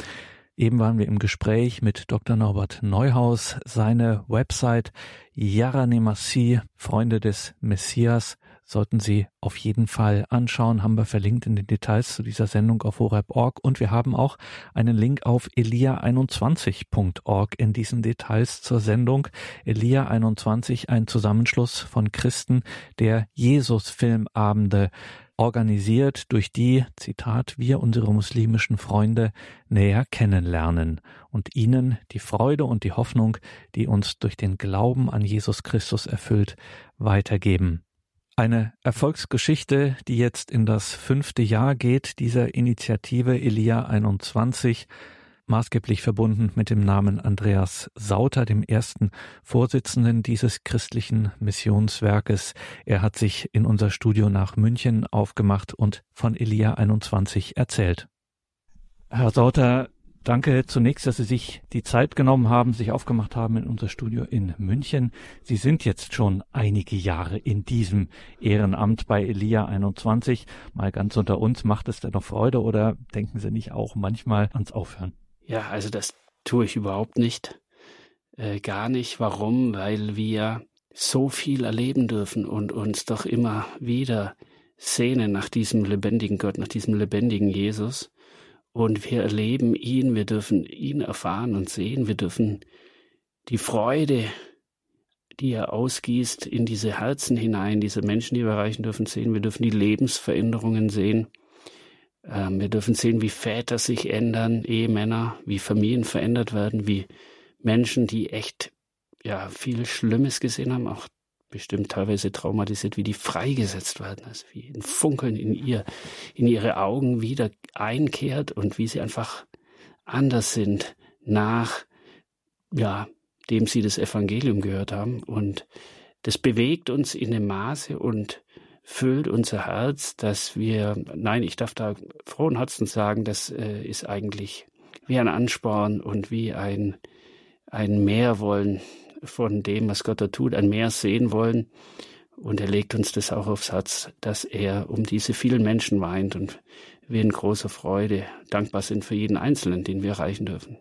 Eben waren wir im Gespräch mit Dr. Norbert Neuhaus. Seine Website Yaranemasi, Freunde des Messias, sollten Sie auf jeden Fall anschauen, haben wir verlinkt in den Details zu dieser Sendung auf horeb.org und wir haben auch einen Link auf elia21.org in diesen Details zur Sendung. Elia21, ein Zusammenschluss von Christen, der Jesus-Filmabende organisiert, durch die, Zitat, wir unsere muslimischen Freunde näher kennenlernen und ihnen die Freude und die Hoffnung, die uns durch den Glauben an Jesus Christus erfüllt, weitergeben. Eine Erfolgsgeschichte, die jetzt in das fünfte Jahr geht, dieser Initiative Elia 21. maßgeblich verbunden mit dem Namen Andreas Sauter, dem ersten Vorsitzenden dieses christlichen Missionswerkes. Er hat sich in unser Studio nach München aufgemacht und von Elia 21 erzählt. Herr Sauter, Danke zunächst, dass Sie sich die Zeit genommen haben, sich aufgemacht haben in unser Studio in München. Sie sind jetzt schon einige Jahre in diesem Ehrenamt bei Elia 21. Mal ganz unter uns, macht es denn noch Freude oder denken Sie nicht auch manchmal ans Aufhören? Ja, also das tue ich überhaupt nicht. Äh, gar nicht. Warum? Weil wir so viel erleben dürfen und uns doch immer wieder sehnen nach diesem lebendigen Gott, nach diesem lebendigen Jesus. Und wir erleben ihn, wir dürfen ihn erfahren und sehen, wir dürfen die Freude, die er ausgießt in diese Herzen hinein, diese Menschen, die wir erreichen dürfen, sehen. Wir dürfen die Lebensveränderungen sehen. Ähm, wir dürfen sehen, wie Väter sich ändern, Ehemänner, wie Familien verändert werden, wie Menschen, die echt ja viel Schlimmes gesehen haben, auch bestimmt teilweise traumatisiert, wie die freigesetzt werden, also wie ein Funkeln in ihr, in ihre Augen wieder einkehrt und wie sie einfach anders sind nach, ja, dem sie das Evangelium gehört haben. Und das bewegt uns in dem Maße und füllt unser Herz, dass wir, nein, ich darf da frohen Herzens sagen, das äh, ist eigentlich wie ein Ansporn und wie ein, ein Mehrwollen von dem, was Gott da tut, ein Meer sehen wollen. Und er legt uns das auch aufs Herz, dass er um diese vielen Menschen weint und wir in großer Freude dankbar sind für jeden Einzelnen, den wir erreichen dürfen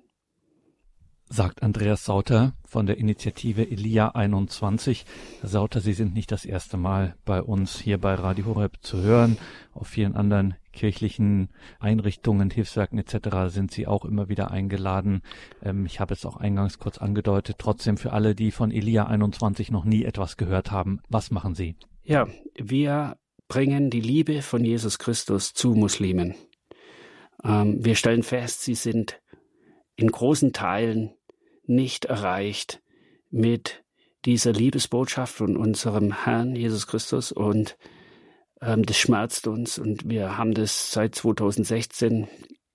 sagt Andreas Sauter von der Initiative Elia 21. Herr Sauter, Sie sind nicht das erste Mal bei uns hier bei Radio Horeb zu hören. Auf vielen anderen kirchlichen Einrichtungen, Hilfswerken etc. sind Sie auch immer wieder eingeladen. Ähm, ich habe es auch eingangs kurz angedeutet. Trotzdem für alle, die von Elia 21 noch nie etwas gehört haben, was machen Sie? Ja, wir bringen die Liebe von Jesus Christus zu Muslimen. Ähm, wir stellen fest, sie sind in großen Teilen nicht erreicht mit dieser Liebesbotschaft von unserem Herrn Jesus Christus und ähm, das schmerzt uns und wir haben das seit 2016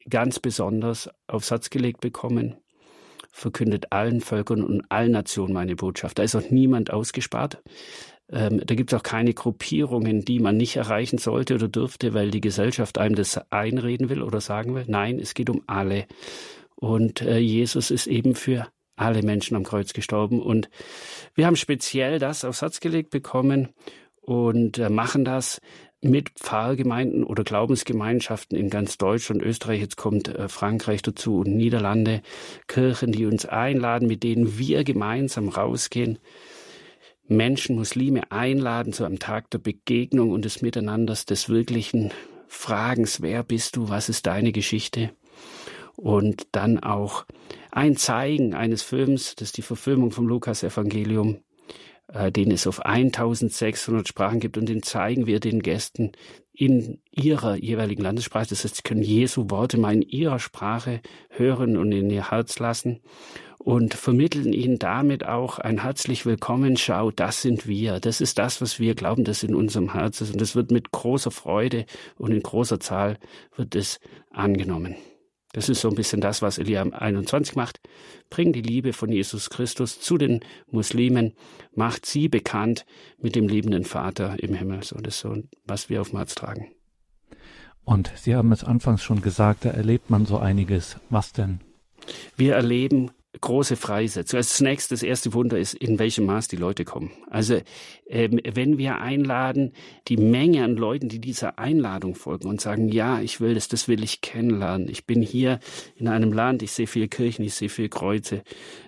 ganz besonders auf Satz gelegt bekommen. Verkündet allen Völkern und allen Nationen meine Botschaft. Da ist auch niemand ausgespart. Ähm, da gibt es auch keine Gruppierungen, die man nicht erreichen sollte oder dürfte, weil die Gesellschaft einem das einreden will oder sagen will. Nein, es geht um alle. Und äh, Jesus ist eben für alle Menschen am Kreuz gestorben. Und wir haben speziell das auf Satz gelegt bekommen und äh, machen das mit Pfarrgemeinden oder Glaubensgemeinschaften in ganz Deutschland, Österreich, jetzt kommt äh, Frankreich dazu und Niederlande, Kirchen, die uns einladen, mit denen wir gemeinsam rausgehen, Menschen, Muslime einladen zu einem Tag der Begegnung und des Miteinanders, des wirklichen Fragens, wer bist du, was ist deine Geschichte? und dann auch ein Zeigen eines Films, das ist die Verfilmung vom Lukas-Evangelium, äh, den es auf 1600 Sprachen gibt und den zeigen wir den Gästen in ihrer jeweiligen Landessprache. Das heißt, sie können Jesu Worte mal in ihrer Sprache hören und in ihr Herz lassen und vermitteln ihnen damit auch ein herzlich willkommen. Schau, das sind wir. Das ist das, was wir glauben, das in unserem Herz ist. Und das wird mit großer Freude und in großer Zahl wird es angenommen. Das ist so ein bisschen das, was Elia 21 macht. Bring die Liebe von Jesus Christus zu den Muslimen, macht sie bekannt mit dem liebenden Vater im Himmel. So, das ist so, was wir auf dem Herz tragen. Und Sie haben es anfangs schon gesagt, da erlebt man so einiges. Was denn? Wir erleben große Freisetzung. Also zunächst das erste Wunder ist, in welchem Maß die Leute kommen. Also ähm, wenn wir einladen, die Menge an Leuten, die dieser Einladung folgen und sagen, ja, ich will das, das will ich kennenlernen. Ich bin hier in einem Land, ich sehe viele Kirchen, ich sehe viele Kreuze,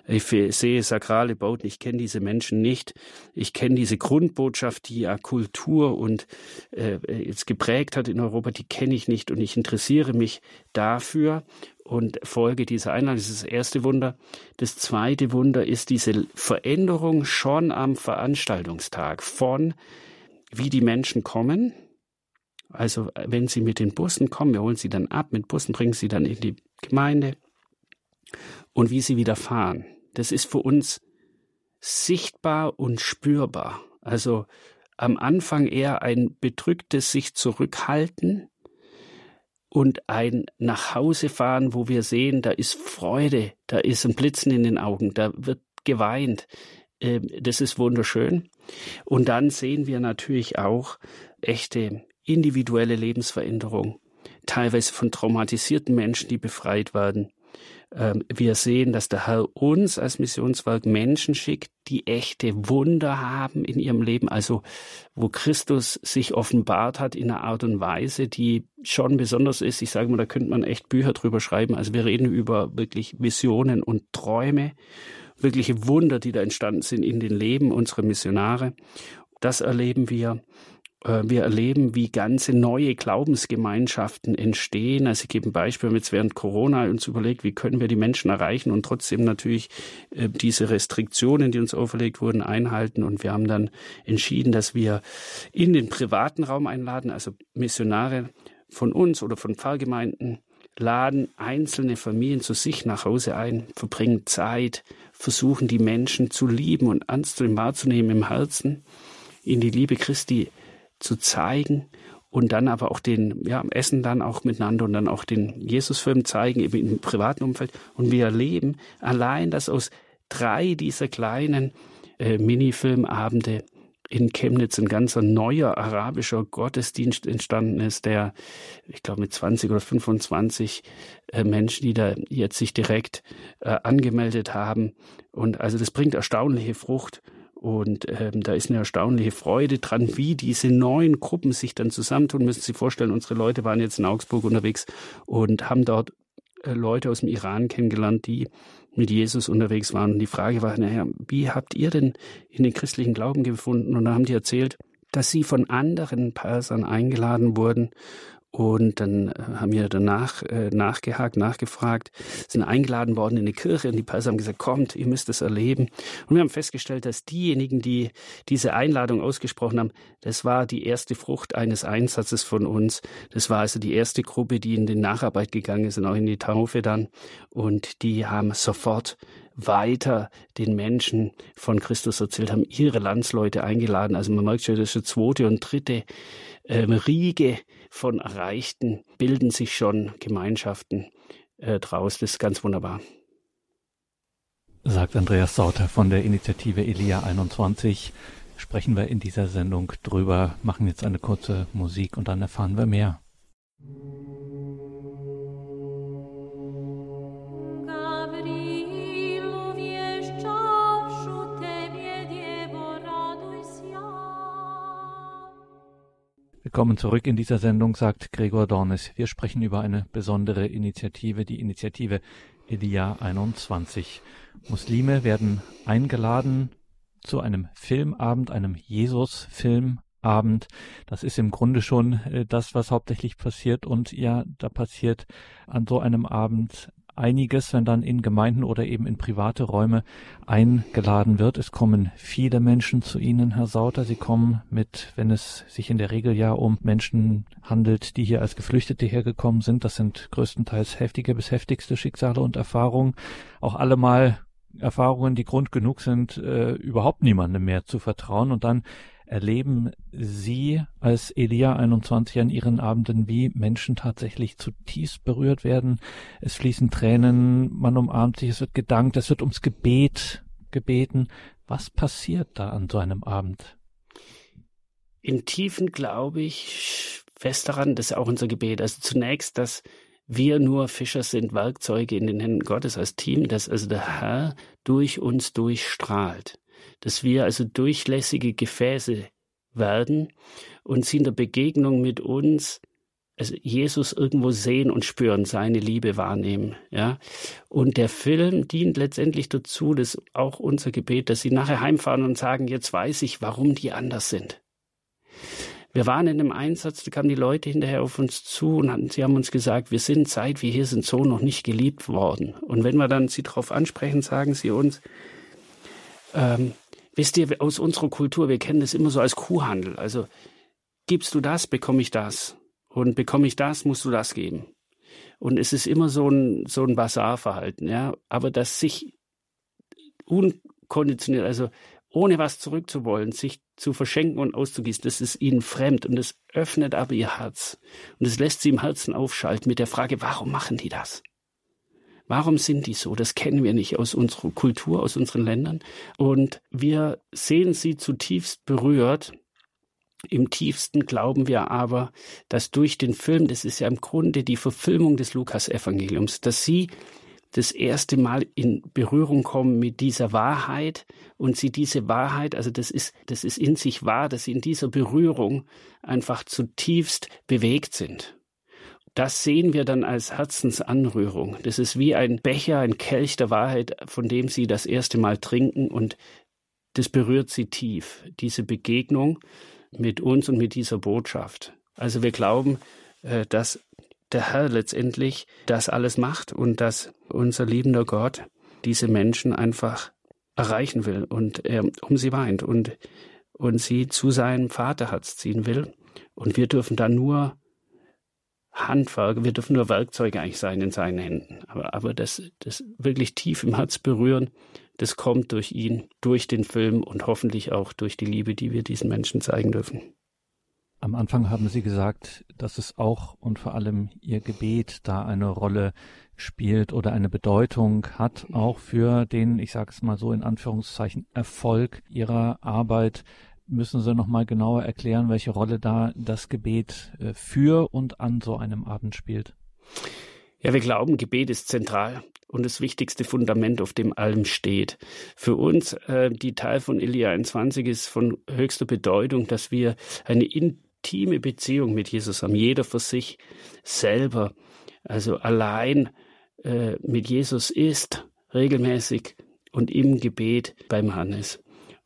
ich sehe sakrale Bauten, ich kenne diese Menschen nicht. Ich kenne diese Grundbotschaft, die ja Kultur und äh, jetzt geprägt hat in Europa, die kenne ich nicht und ich interessiere mich dafür und Folge dieser Einladung. Das ist das erste Wunder. Das zweite Wunder ist diese Veränderung schon am Veranstaltungstag von wie die Menschen kommen. Also wenn sie mit den Bussen kommen, wir holen sie dann ab, mit Bussen bringen sie dann in die Gemeinde und wie sie wieder fahren. Das ist für uns sichtbar und spürbar. Also am Anfang eher ein bedrücktes sich zurückhalten, und ein Nachhausefahren, wo wir sehen, da ist Freude, da ist ein Blitzen in den Augen, da wird geweint. Ähm, das ist wunderschön. Und dann sehen wir natürlich auch echte individuelle Lebensveränderung, teilweise von traumatisierten Menschen, die befreit werden. Ähm, wir sehen, dass der Herr uns als Missionswerk Menschen schickt, die echte Wunder haben in ihrem Leben, also wo Christus sich offenbart hat in einer Art und Weise, die schon besonders ist. Ich sage mal, da könnte man echt Bücher drüber schreiben. Also wir reden über wirklich Visionen und Träume, wirkliche Wunder, die da entstanden sind in den Leben unserer Missionare. Das erleben wir. Äh, wir erleben, wie ganze neue Glaubensgemeinschaften entstehen. Also ich gebe ein Beispiel, wir haben jetzt während Corona uns überlegt, wie können wir die Menschen erreichen und trotzdem natürlich äh, diese Restriktionen, die uns auferlegt wurden, einhalten. Und wir haben dann entschieden, dass wir in den privaten Raum einladen, also Missionare von uns oder von Pfarrgemeinden laden einzelne Familien zu sich nach Hause ein, verbringen Zeit, versuchen die Menschen zu lieben und ernst zu wahrzunehmen im Herzen, in die Liebe Christi zu zeigen und dann aber auch den, ja, Essen dann auch miteinander und dann auch den Jesusfilm zeigen, eben im privaten Umfeld. Und wir erleben allein, dass aus drei dieser kleinen äh, Minifilmabende in Chemnitz ein ganzer neuer arabischer Gottesdienst entstanden ist, der, ich glaube, mit 20 oder 25 äh, Menschen, die da jetzt sich direkt äh, angemeldet haben. Und also das bringt erstaunliche Frucht. Und ähm, da ist eine erstaunliche Freude dran, wie diese neuen Gruppen sich dann zusammentun. Müssen Sie sich vorstellen, unsere Leute waren jetzt in Augsburg unterwegs und haben dort äh, Leute aus dem Iran kennengelernt, die mit Jesus unterwegs waren. Und die Frage war, naja, wie habt ihr denn in den christlichen Glauben gefunden? Und da haben die erzählt, dass sie von anderen Persern eingeladen wurden und dann äh, haben wir danach äh, nachgehakt, nachgefragt, sind eingeladen worden in die Kirche und die Perser haben gesagt, kommt, ihr müsst es erleben. Und wir haben festgestellt, dass diejenigen, die diese Einladung ausgesprochen haben, das war die erste Frucht eines Einsatzes von uns. Das war also die erste Gruppe, die in die Nacharbeit gegangen ist und auch in die Taufe dann. Und die haben sofort weiter den Menschen von Christus erzählt, haben ihre Landsleute eingeladen. Also man merkt schon, das ist die zweite und dritte ähm, Riege von Erreichten bilden sich schon Gemeinschaften äh, draus. Das ist ganz wunderbar. Sagt Andreas Sauter von der Initiative Elia 21. Sprechen wir in dieser Sendung drüber, machen jetzt eine kurze Musik und dann erfahren wir mehr. Willkommen zurück in dieser Sendung, sagt Gregor Dornis. Wir sprechen über eine besondere Initiative, die Initiative Elia 21. Muslime werden eingeladen zu einem Filmabend, einem Jesus-Filmabend. Das ist im Grunde schon äh, das, was hauptsächlich passiert. Und ja, da passiert an so einem Abend einiges, wenn dann in Gemeinden oder eben in private Räume eingeladen wird. Es kommen viele Menschen zu Ihnen, Herr Sauter. Sie kommen mit, wenn es sich in der Regel ja um Menschen handelt, die hier als Geflüchtete hergekommen sind. Das sind größtenteils heftige bis heftigste Schicksale und Erfahrungen. Auch allemal Erfahrungen, die Grund genug sind, äh, überhaupt niemandem mehr zu vertrauen. Und dann erleben Sie als Elia 21 an Ihren Abenden, wie Menschen tatsächlich zutiefst berührt werden. Es fließen Tränen, man umarmt sich, es wird gedankt, es wird ums Gebet gebeten. Was passiert da an so einem Abend? Im Tiefen glaube ich fest daran, das ist auch unser Gebet. Also zunächst, dass wir nur Fischer sind, Werkzeuge in den Händen Gottes als Team, dass also der Herr durch uns durchstrahlt dass wir also durchlässige Gefäße werden und sie in der Begegnung mit uns also Jesus irgendwo sehen und spüren, seine Liebe wahrnehmen, ja. Und der Film dient letztendlich dazu, dass auch unser Gebet, dass sie nachher heimfahren und sagen, jetzt weiß ich, warum die anders sind. Wir waren in einem Einsatz, da kamen die Leute hinterher auf uns zu und hatten, sie haben uns gesagt, wir sind seit wir hier sind so noch nicht geliebt worden. Und wenn wir dann sie darauf ansprechen, sagen sie uns, ähm, Wisst ihr, aus unserer Kultur, wir kennen das immer so als Kuhhandel. Also gibst du das, bekomme ich das. Und bekomme ich das, musst du das geben. Und es ist immer so ein, so ein Basarverhalten, ja. Aber dass sich unkonditioniert, also ohne was zurückzuwollen, sich zu verschenken und auszugießen, das ist ihnen fremd und es öffnet aber ihr Herz. Und es lässt sie im Herzen aufschalten mit der Frage, warum machen die das? Warum sind die so? Das kennen wir nicht aus unserer Kultur, aus unseren Ländern. Und wir sehen sie zutiefst berührt. Im tiefsten glauben wir aber, dass durch den Film, das ist ja im Grunde die Verfilmung des Lukas-Evangeliums, dass sie das erste Mal in Berührung kommen mit dieser Wahrheit und sie diese Wahrheit, also das ist, das ist in sich wahr, dass sie in dieser Berührung einfach zutiefst bewegt sind. Das sehen wir dann als Herzensanrührung. Das ist wie ein Becher, ein Kelch der Wahrheit, von dem sie das erste Mal trinken und das berührt sie tief, diese Begegnung mit uns und mit dieser Botschaft. Also wir glauben, äh, dass der Herr letztendlich das alles macht und dass unser liebender Gott diese Menschen einfach erreichen will und er um sie weint und, und sie zu seinem Vaterherz ziehen will. Und wir dürfen da nur Handwerk, wir dürfen nur Werkzeuge eigentlich sein in seinen Händen. Aber, aber das, das wirklich tief im Herz berühren, das kommt durch ihn, durch den Film und hoffentlich auch durch die Liebe, die wir diesen Menschen zeigen dürfen. Am Anfang haben Sie gesagt, dass es auch und vor allem Ihr Gebet da eine Rolle spielt oder eine Bedeutung hat, auch für den, ich sage es mal so in Anführungszeichen, Erfolg Ihrer Arbeit. Müssen Sie noch mal genauer erklären, welche Rolle da das Gebet äh, für und an so einem Abend spielt? Ja, wir glauben, Gebet ist zentral und das wichtigste Fundament, auf dem allem steht. Für uns, äh, die Teil von Elia 21, ist von höchster Bedeutung, dass wir eine in intime Beziehung mit Jesus haben, jeder für sich selber, also allein äh, mit Jesus ist, regelmäßig und im Gebet beim ist.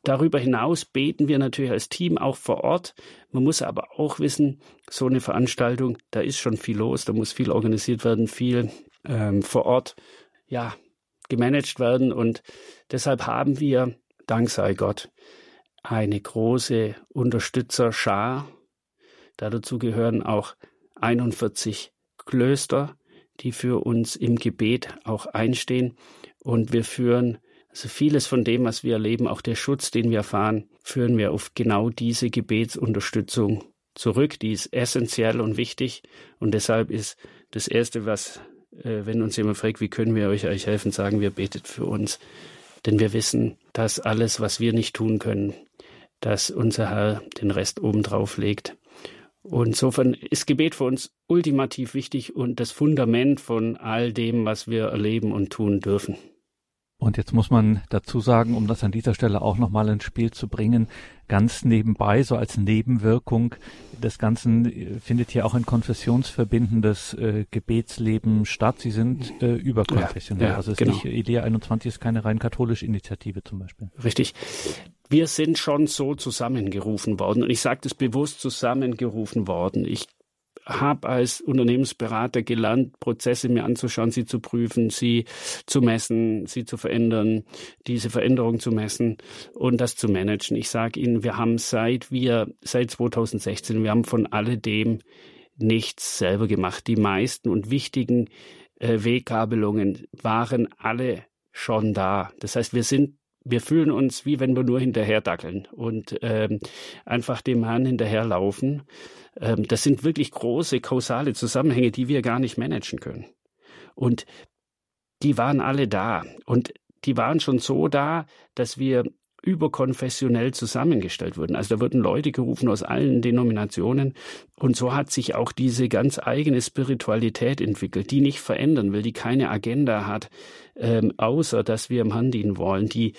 Darüber hinaus beten wir natürlich als Team auch vor Ort. Man muss aber auch wissen, so eine Veranstaltung, da ist schon viel los, da muss viel organisiert werden, viel ähm, vor Ort, ja, gemanagt werden. Und deshalb haben wir, dank sei Gott, eine große Unterstützerschar Dazu gehören auch 41 Klöster, die für uns im Gebet auch einstehen. Und wir führen also vieles von dem, was wir erleben, auch der Schutz, den wir erfahren, führen wir auf genau diese Gebetsunterstützung zurück. Die ist essentiell und wichtig. Und deshalb ist das Erste, was, äh, wenn uns jemand fragt, wie können wir euch, euch helfen, sagen wir, betet für uns. Denn wir wissen, dass alles, was wir nicht tun können, dass unser Herr den Rest obendrauf legt. Und insofern ist Gebet für uns ultimativ wichtig und das Fundament von all dem, was wir erleben und tun dürfen. Und jetzt muss man dazu sagen, um das an dieser Stelle auch nochmal ins Spiel zu bringen, ganz nebenbei, so als Nebenwirkung des Ganzen äh, findet hier auch ein konfessionsverbindendes äh, Gebetsleben statt. Sie sind äh, überkonfessionell. Ja, ja, also es genau. ist nicht, Idea 21 ist keine rein katholische Initiative zum Beispiel. Richtig. Wir sind schon so zusammengerufen worden. Und ich sage das bewusst zusammengerufen worden. Ich habe als Unternehmensberater gelernt, Prozesse mir anzuschauen, sie zu prüfen, sie zu messen, sie zu verändern, diese Veränderung zu messen und das zu managen. Ich sage Ihnen, wir haben seit wir, seit 2016, wir haben von alledem nichts selber gemacht. Die meisten und wichtigen äh, Weggabelungen waren alle schon da. Das heißt, wir sind wir fühlen uns wie wenn wir nur hinterher dackeln und ähm, einfach dem Herrn hinterherlaufen. Ähm, das sind wirklich große kausale Zusammenhänge, die wir gar nicht managen können. Und die waren alle da. Und die waren schon so da, dass wir überkonfessionell zusammengestellt wurden. Also da wurden Leute gerufen aus allen Denominationen und so hat sich auch diese ganz eigene Spiritualität entwickelt, die nicht verändern will, die keine Agenda hat, ähm, außer dass wir im Herrn dienen wollen, die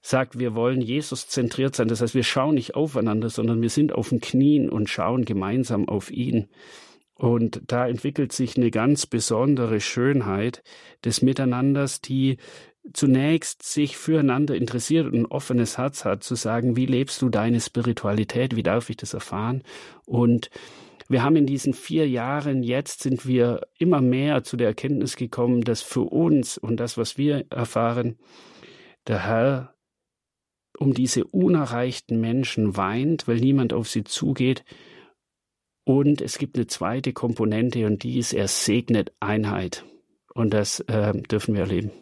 sagt, wir wollen Jesus zentriert sein. Das heißt, wir schauen nicht aufeinander, sondern wir sind auf den Knien und schauen gemeinsam auf ihn. Und da entwickelt sich eine ganz besondere Schönheit des Miteinanders, die zunächst sich füreinander interessiert und ein offenes Herz hat, zu sagen, wie lebst du deine Spiritualität, wie darf ich das erfahren? Und wir haben in diesen vier Jahren jetzt sind wir immer mehr zu der Erkenntnis gekommen, dass für uns und das, was wir erfahren, der Herr um diese unerreichten Menschen weint, weil niemand auf sie zugeht. Und es gibt eine zweite Komponente und die ist, er segnet Einheit. Und das äh, dürfen wir erleben.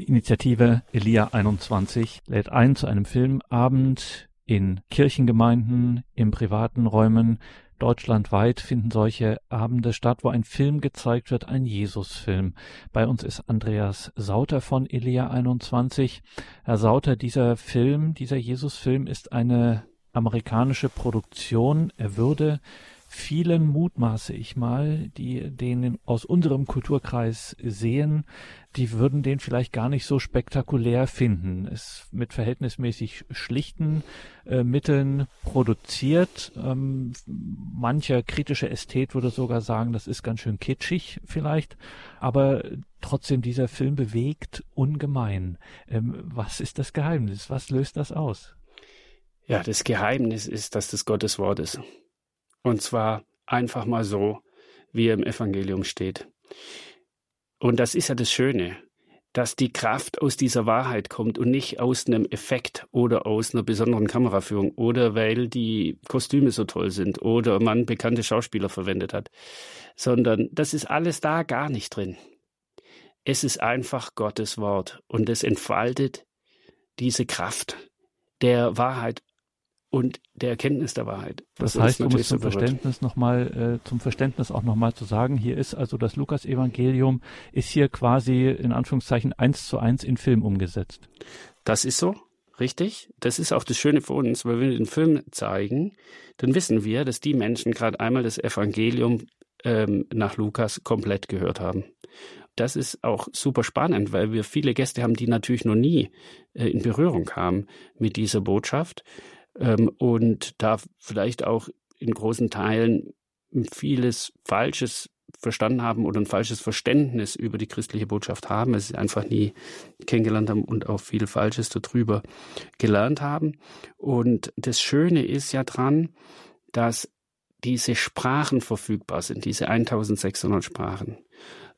Die Initiative Elia 21 lädt ein zu einem Filmabend in Kirchengemeinden, in privaten Räumen. Deutschlandweit finden solche Abende statt, wo ein Film gezeigt wird, ein Jesusfilm. Bei uns ist Andreas Sauter von Elia 21. Herr Sauter, dieser Film, dieser Jesusfilm ist eine amerikanische Produktion. Er würde vielen mutmaße ich mal, die den aus unserem Kulturkreis sehen, die würden den vielleicht gar nicht so spektakulär finden. Es mit verhältnismäßig schlichten äh, Mitteln produziert. Ähm, mancher kritische Ästhet würde sogar sagen, das ist ganz schön kitschig vielleicht, aber trotzdem dieser Film bewegt ungemein. Ähm, was ist das Geheimnis? Was löst das aus? Ja, das Geheimnis ist, dass das Gottes Wort ist. Und zwar einfach mal so, wie er im Evangelium steht. Und das ist ja das Schöne, dass die Kraft aus dieser Wahrheit kommt und nicht aus einem Effekt oder aus einer besonderen Kameraführung oder weil die Kostüme so toll sind oder man bekannte Schauspieler verwendet hat, sondern das ist alles da gar nicht drin. Es ist einfach Gottes Wort und es entfaltet diese Kraft der Wahrheit und der Erkenntnis der Wahrheit. Das heißt, um es zum Verständnis nochmal, äh, zum Verständnis auch nochmal zu sagen, hier ist also das Lukas-Evangelium ist hier quasi in Anführungszeichen eins zu eins in Film umgesetzt. Das ist so, richtig. Das ist auch das Schöne für uns, weil wenn wir den Film zeigen, dann wissen wir, dass die Menschen gerade einmal das Evangelium ähm, nach Lukas komplett gehört haben. Das ist auch super spannend, weil wir viele Gäste haben, die natürlich noch nie äh, in Berührung kamen mit dieser Botschaft ähm, und da vielleicht auch in großen Teilen vieles Falsches verstanden haben oder ein falsches Verständnis über die christliche Botschaft haben, es einfach nie kennengelernt haben und auch viel Falsches darüber gelernt haben. Und das Schöne ist ja dran, dass diese Sprachen verfügbar sind, diese 1600 Sprachen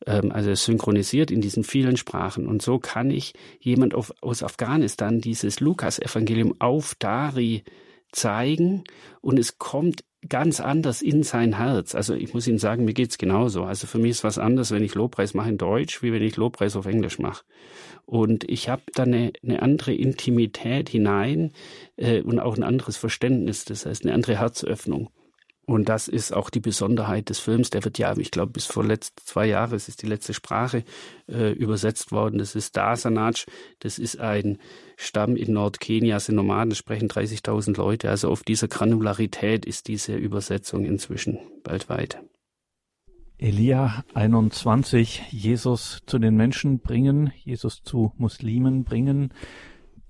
also synchronisiert in diesen vielen Sprachen. Und so kann ich jemand auf, aus Afghanistan dieses Lukas-Evangelium auf Dari zeigen und es kommt ganz anders in sein Herz. Also ich muss Ihnen sagen, mir geht's genauso. Also für mich ist was anderes, wenn ich Lobpreis mache in Deutsch, wie wenn ich Lobpreis auf Englisch mache. Und ich habe da eine, eine andere Intimität hinein äh, und auch ein anderes Verständnis, das heißt eine andere Herzöffnung. Und das ist auch die Besonderheit des Films. Der wird ja, ich glaube, bis vor letzt zwei Jahren, es ist die letzte Sprache äh, übersetzt worden. Das ist Dasanaj. Das ist ein Stamm in Nordkenia, sind Nomaden, sprechen 30.000 Leute. Also auf dieser Granularität ist diese Übersetzung inzwischen bald weit. Elia 21, Jesus zu den Menschen bringen, Jesus zu Muslimen bringen.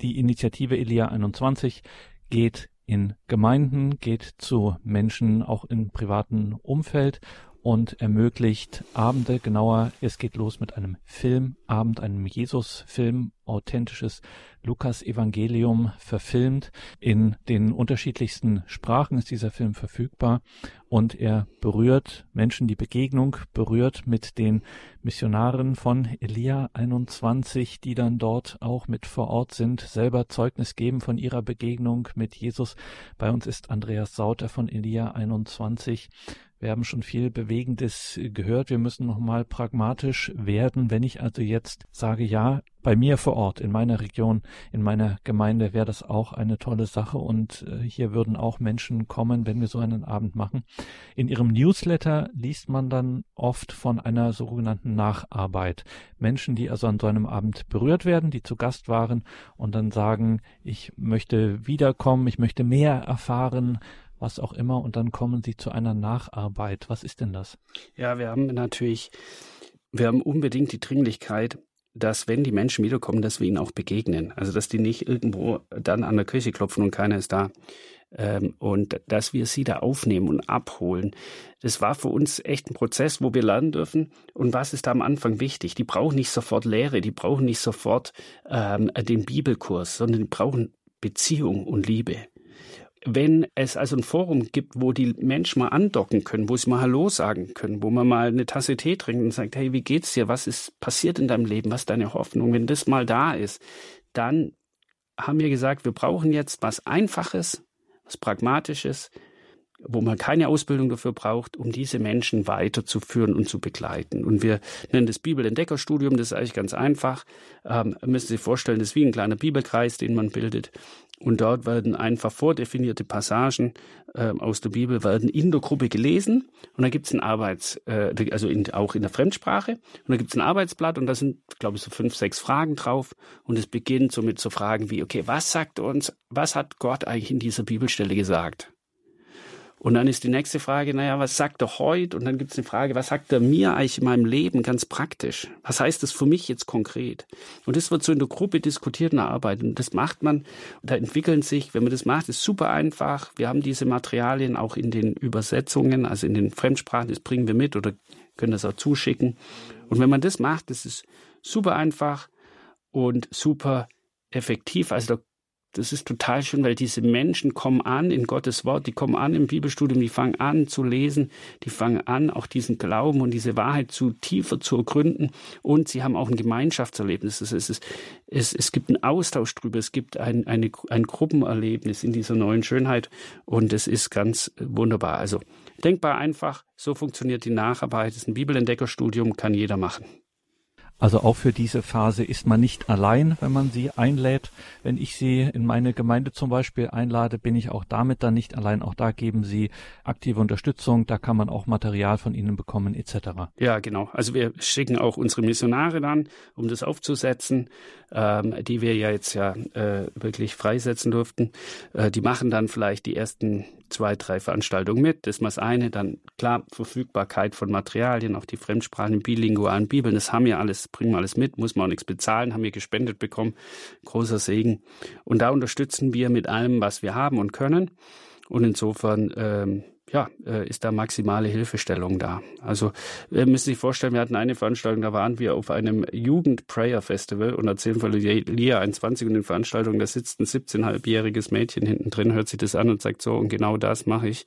Die Initiative Elia 21 geht in Gemeinden, geht zu Menschen auch im privaten Umfeld und ermöglicht Abende, genauer, es geht los mit einem Filmabend, einem Jesus-Film, authentisches Lukas-Evangelium verfilmt. In den unterschiedlichsten Sprachen ist dieser Film verfügbar und er berührt Menschen, die Begegnung berührt mit den Missionaren von Elia 21, die dann dort auch mit vor Ort sind, selber Zeugnis geben von ihrer Begegnung mit Jesus. Bei uns ist Andreas Sauter von Elia 21 wir haben schon viel Bewegendes gehört. Wir müssen nochmal pragmatisch werden. Wenn ich also jetzt sage, ja, bei mir vor Ort, in meiner Region, in meiner Gemeinde wäre das auch eine tolle Sache und äh, hier würden auch Menschen kommen, wenn wir so einen Abend machen. In Ihrem Newsletter liest man dann oft von einer sogenannten Nacharbeit. Menschen, die also an so einem Abend berührt werden, die zu Gast waren und dann sagen, ich möchte wiederkommen, ich möchte mehr erfahren, was auch immer, und dann kommen sie zu einer Nacharbeit. Was ist denn das? Ja, wir haben natürlich, wir haben unbedingt die Dringlichkeit, dass wenn die Menschen wiederkommen, dass wir ihnen auch begegnen. Also dass die nicht irgendwo dann an der Kirche klopfen und keiner ist da. Ähm, und dass wir sie da aufnehmen und abholen. Das war für uns echt ein Prozess, wo wir lernen dürfen. Und was ist da am Anfang wichtig? Die brauchen nicht sofort Lehre, die brauchen nicht sofort ähm, den Bibelkurs, sondern die brauchen Beziehung und Liebe wenn es also ein Forum gibt, wo die Menschen mal andocken können, wo sie mal Hallo sagen können, wo man mal eine Tasse Tee trinkt und sagt, hey, wie geht's dir? Was ist passiert in deinem Leben? Was ist deine Hoffnung? Wenn das mal da ist, dann haben wir gesagt, wir brauchen jetzt was Einfaches, was Pragmatisches, wo man keine Ausbildung dafür braucht, um diese Menschen weiterzuführen und zu begleiten. Und wir nennen das Bibelentdeckerstudium, das ist eigentlich ganz einfach. Ähm, müssen Sie sich vorstellen, das ist wie ein kleiner Bibelkreis, den man bildet. Und dort werden einfach vordefinierte Passagen äh, aus der Bibel werden in der Gruppe gelesen. Und da gibt es ein Arbeits, äh, also in, auch in der Fremdsprache. Und da gibt es ein Arbeitsblatt und da sind, glaube ich, so fünf, sechs Fragen drauf. Und es beginnt so mit so Fragen wie, okay, was sagt uns, was hat Gott eigentlich in dieser Bibelstelle gesagt? Und dann ist die nächste Frage, naja, was sagt er heute? Und dann gibt es eine Frage, was sagt er mir eigentlich in meinem Leben ganz praktisch? Was heißt das für mich jetzt konkret? Und das wird so in der Gruppe diskutiert und erarbeitet. Und das macht man, da entwickeln sich, wenn man das macht, ist super einfach. Wir haben diese Materialien auch in den Übersetzungen, also in den Fremdsprachen, das bringen wir mit oder können das auch zuschicken. Und wenn man das macht, das ist super einfach und super effektiv. Also da das ist total schön, weil diese Menschen kommen an in Gottes Wort, die kommen an im Bibelstudium, die fangen an zu lesen, die fangen an, auch diesen Glauben und diese Wahrheit zu tiefer zu ergründen und sie haben auch ein Gemeinschaftserlebnis. Es, es, es, es gibt einen Austausch drüber, es gibt ein, eine, ein Gruppenerlebnis in dieser neuen Schönheit und es ist ganz wunderbar. Also denkbar einfach, so funktioniert die Nacharbeit. Das ist ein Bibelentdeckerstudium, kann jeder machen. Also auch für diese Phase ist man nicht allein, wenn man sie einlädt. Wenn ich sie in meine Gemeinde zum Beispiel einlade, bin ich auch damit dann nicht allein. Auch da geben sie aktive Unterstützung, da kann man auch Material von ihnen bekommen etc. Ja, genau. Also wir schicken auch unsere Missionare dann, um das aufzusetzen, ähm, die wir ja jetzt ja äh, wirklich freisetzen durften. Äh, die machen dann vielleicht die ersten zwei, drei Veranstaltungen mit. Das ist mal das eine. Dann klar, Verfügbarkeit von Materialien, auch die Fremdsprachen, bilingualen Bibeln, das haben wir alles, bringen wir alles mit, muss man auch nichts bezahlen, haben wir gespendet bekommen. Großer Segen. Und da unterstützen wir mit allem, was wir haben und können. Und insofern ähm, ja, äh, ist da maximale Hilfestellung da. Also wir müssen sich vorstellen, wir hatten eine Veranstaltung, da waren wir auf einem Jugend-Prayer-Festival und erzählen von Lia 21 und den Veranstaltungen, da sitzt ein 17-halbjähriges Mädchen hinten drin, hört sich das an und sagt so, und genau das mache ich.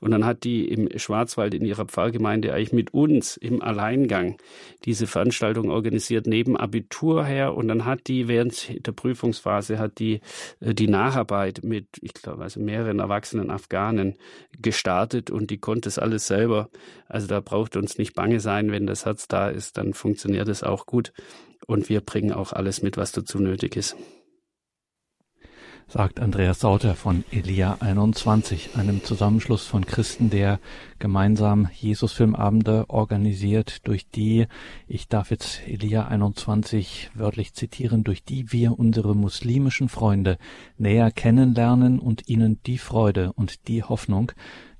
Und dann hat die im Schwarzwald in ihrer Pfarrgemeinde eigentlich mit uns im Alleingang diese Veranstaltung organisiert, neben Abitur her. Und dann hat die während der Prüfungsphase hat die äh, die Nacharbeit mit, ich glaube, also mehreren erwachsenen Afghanen gestartet und die konnte es alles selber. Also da braucht uns nicht bange sein, wenn das Herz da ist, dann funktioniert es auch gut. Und wir bringen auch alles mit, was dazu nötig ist sagt Andreas Sauter von Elia 21, einem Zusammenschluss von Christen, der gemeinsam Jesusfilmabende organisiert, durch die, ich darf jetzt Elia 21 wörtlich zitieren, durch die wir unsere muslimischen Freunde näher kennenlernen und ihnen die Freude und die Hoffnung,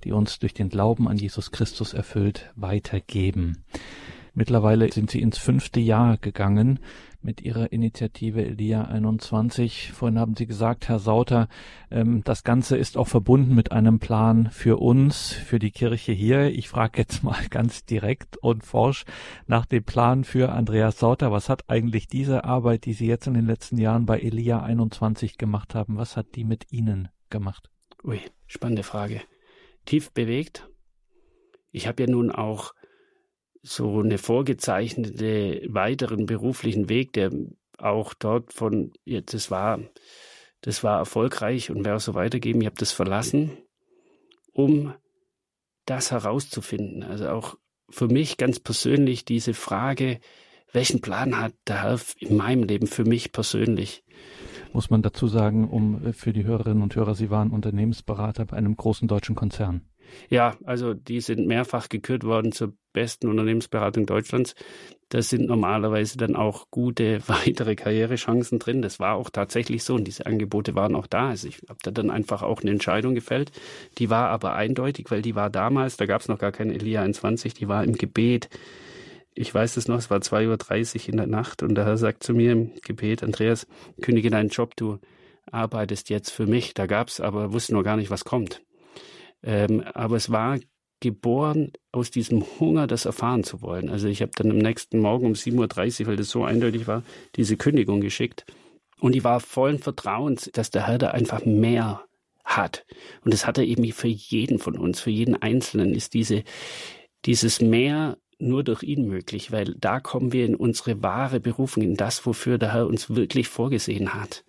die uns durch den Glauben an Jesus Christus erfüllt, weitergeben. Mittlerweile sind sie ins fünfte Jahr gegangen mit Ihrer Initiative Elia 21. Vorhin haben Sie gesagt, Herr Sauter, ähm, das Ganze ist auch verbunden mit einem Plan für uns, für die Kirche hier. Ich frage jetzt mal ganz direkt und forsch nach dem Plan für Andreas Sauter. Was hat eigentlich diese Arbeit, die Sie jetzt in den letzten Jahren bei Elia 21 gemacht haben, was hat die mit Ihnen gemacht? Ui, spannende Frage. Tief bewegt. Ich habe ja nun auch so eine vorgezeichnete weiteren beruflichen Weg, der auch dort von, ja, das war, das war erfolgreich und werde so weitergeben. Ich habe das verlassen, um das herauszufinden. Also auch für mich ganz persönlich diese Frage, welchen Plan hat der Herr in meinem Leben für mich persönlich? Muss man dazu sagen, um für die Hörerinnen und Hörer, Sie waren Unternehmensberater bei einem großen deutschen Konzern. Ja, also die sind mehrfach gekürt worden zur besten Unternehmensberatung Deutschlands. Da sind normalerweise dann auch gute weitere Karrierechancen drin. Das war auch tatsächlich so und diese Angebote waren auch da. Also ich habe da dann einfach auch eine Entscheidung gefällt. Die war aber eindeutig, weil die war damals, da gab es noch gar keine Elia 21, die war im Gebet. Ich weiß es noch, es war 2.30 Uhr in der Nacht und der Herr sagt zu mir im Gebet, Andreas, kündige deinen Job, du arbeitest jetzt für mich. Da gab es aber, wusste noch gar nicht, was kommt. Ähm, aber es war geboren aus diesem Hunger, das erfahren zu wollen. Also ich habe dann am nächsten Morgen um 7.30 Uhr, weil das so eindeutig war, diese Kündigung geschickt. Und die war vollen Vertrauens, dass der Herr da einfach mehr hat. Und das hat er eben für jeden von uns, für jeden Einzelnen ist diese, dieses Mehr nur durch ihn möglich, weil da kommen wir in unsere wahre Berufung, in das, wofür der Herr uns wirklich vorgesehen hat.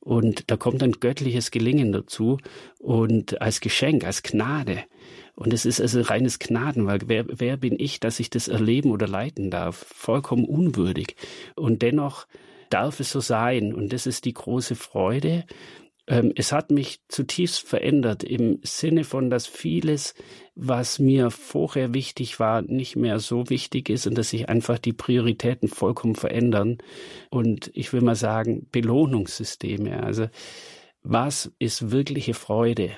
Und da kommt ein göttliches Gelingen dazu und als Geschenk, als Gnade. Und es ist also reines Gnaden, weil wer, wer bin ich, dass ich das erleben oder leiten darf? Vollkommen unwürdig. Und dennoch darf es so sein. Und das ist die große Freude. Ähm, es hat mich zutiefst verändert im Sinne von, dass vieles, was mir vorher wichtig war, nicht mehr so wichtig ist und dass sich einfach die Prioritäten vollkommen verändern. Und ich will mal sagen, Belohnungssysteme. Also, was ist wirkliche Freude?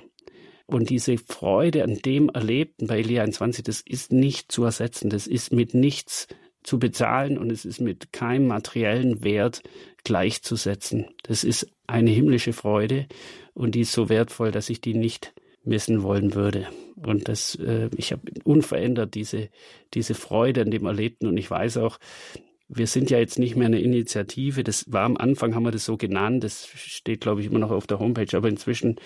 Und diese Freude an dem Erlebten bei Elia 21, das ist nicht zu ersetzen, das ist mit nichts zu bezahlen und es ist mit keinem materiellen Wert gleichzusetzen. Das ist eine himmlische Freude und die ist so wertvoll, dass ich die nicht missen wollen würde. Und das, äh, ich habe unverändert diese, diese Freude an dem Erlebten und ich weiß auch, wir sind ja jetzt nicht mehr eine Initiative. Das war am Anfang, haben wir das so genannt. Das steht, glaube ich, immer noch auf der Homepage. Aber inzwischen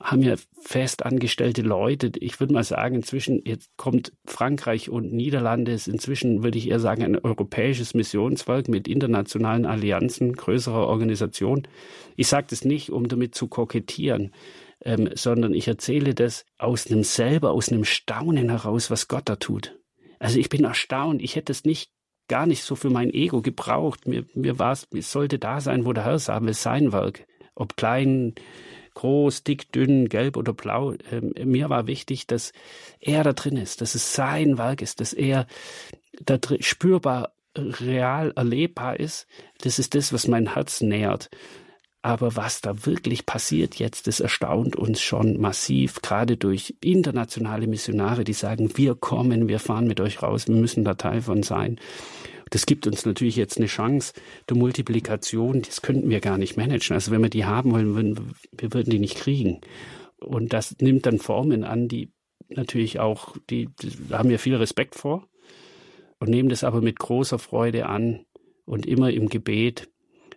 haben ja fest angestellte Leute. Ich würde mal sagen, inzwischen jetzt kommt Frankreich und Niederlande ist inzwischen, würde ich eher sagen, ein europäisches Missionswerk mit internationalen Allianzen, größerer Organisation. Ich sage das nicht, um damit zu kokettieren, ähm, sondern ich erzähle das aus einem selber, aus einem Staunen heraus, was Gott da tut. Also ich bin erstaunt. Ich hätte es nicht gar nicht so für mein Ego gebraucht. Mir, mir war es, es sollte da sein, wo der Herr sah, sein Werk. Ob klein, groß, dick, dünn, gelb oder blau. Ähm, mir war wichtig, dass er da drin ist, dass es sein Werk ist, dass er da drin spürbar, real erlebbar ist. Das ist das, was mein Herz nährt. Aber was da wirklich passiert jetzt, das erstaunt uns schon massiv, gerade durch internationale Missionare, die sagen, wir kommen, wir fahren mit euch raus, wir müssen da Teil von sein. Das gibt uns natürlich jetzt eine Chance der Multiplikation, das könnten wir gar nicht managen. Also wenn wir die haben wollen, würden, wir würden die nicht kriegen. Und das nimmt dann Formen an, die natürlich auch, die, die haben wir viel Respekt vor und nehmen das aber mit großer Freude an und immer im Gebet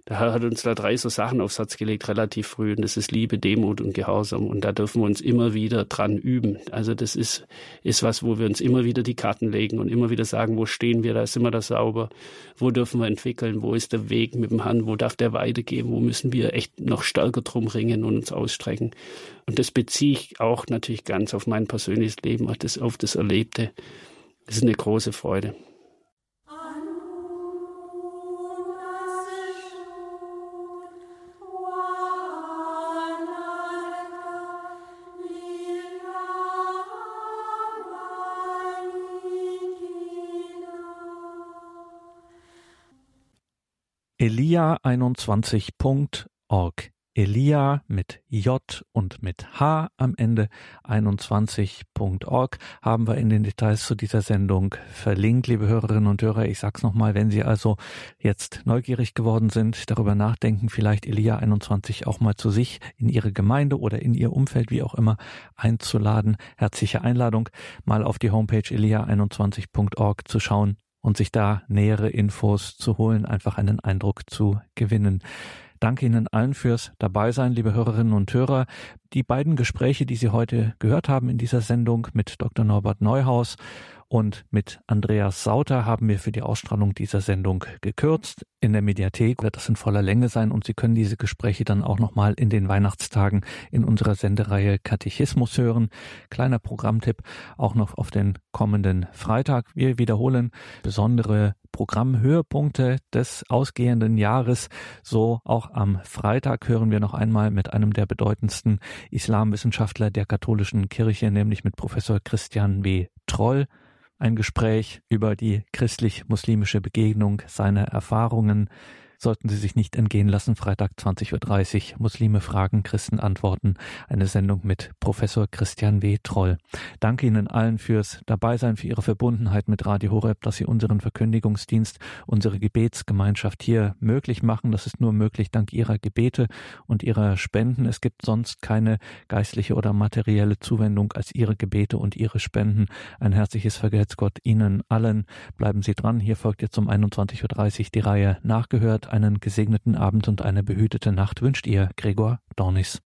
Herr hat uns da drei so Sachen aufs Herz gelegt, relativ früh. Und das ist Liebe, Demut und Gehorsam. Und da dürfen wir uns immer wieder dran üben. Also das ist, ist was, wo wir uns immer wieder die Karten legen und immer wieder sagen, wo stehen wir, da sind wir da sauber. Wo dürfen wir entwickeln? Wo ist der Weg mit dem Herrn? Wo darf der weitergehen? Wo müssen wir echt noch stärker drum ringen und uns ausstrecken? Und das beziehe ich auch natürlich ganz auf mein persönliches Leben, auf das, auf das Erlebte. Das ist eine große Freude. elia21.org. Elia mit J und mit H am Ende 21.org haben wir in den Details zu dieser Sendung verlinkt, liebe Hörerinnen und Hörer. Ich sag's nochmal, wenn Sie also jetzt neugierig geworden sind, darüber nachdenken, vielleicht Elia 21 auch mal zu sich in Ihre Gemeinde oder in Ihr Umfeld, wie auch immer, einzuladen. Herzliche Einladung, mal auf die Homepage elia21.org zu schauen und sich da nähere Infos zu holen, einfach einen Eindruck zu gewinnen. Danke Ihnen allen fürs Dabeisein, liebe Hörerinnen und Hörer. Die beiden Gespräche, die Sie heute gehört haben in dieser Sendung mit Dr. Norbert Neuhaus und mit Andreas Sauter haben wir für die Ausstrahlung dieser Sendung gekürzt. In der Mediathek wird das in voller Länge sein und Sie können diese Gespräche dann auch nochmal in den Weihnachtstagen in unserer Sendereihe Katechismus hören. Kleiner Programmtipp auch noch auf den kommenden Freitag. Wir wiederholen besondere Programmhöhepunkte des ausgehenden Jahres. So auch am Freitag hören wir noch einmal mit einem der bedeutendsten Islamwissenschaftler der katholischen Kirche, nämlich mit Professor Christian W. Troll ein Gespräch über die christlich-muslimische Begegnung, seine Erfahrungen, sollten Sie sich nicht entgehen lassen. Freitag 20.30 Uhr Muslime fragen, Christen antworten. Eine Sendung mit Professor Christian W. Troll. Danke Ihnen allen fürs Dabeisein, für Ihre Verbundenheit mit Radio Horeb, dass Sie unseren Verkündigungsdienst, unsere Gebetsgemeinschaft hier möglich machen. Das ist nur möglich dank Ihrer Gebete und Ihrer Spenden. Es gibt sonst keine geistliche oder materielle Zuwendung als Ihre Gebete und Ihre Spenden. Ein herzliches Vergelt's Gott Ihnen allen. Bleiben Sie dran. Hier folgt jetzt um 21.30 Uhr die Reihe nachgehört einen gesegneten Abend und eine behütete Nacht wünscht ihr Gregor Dornis.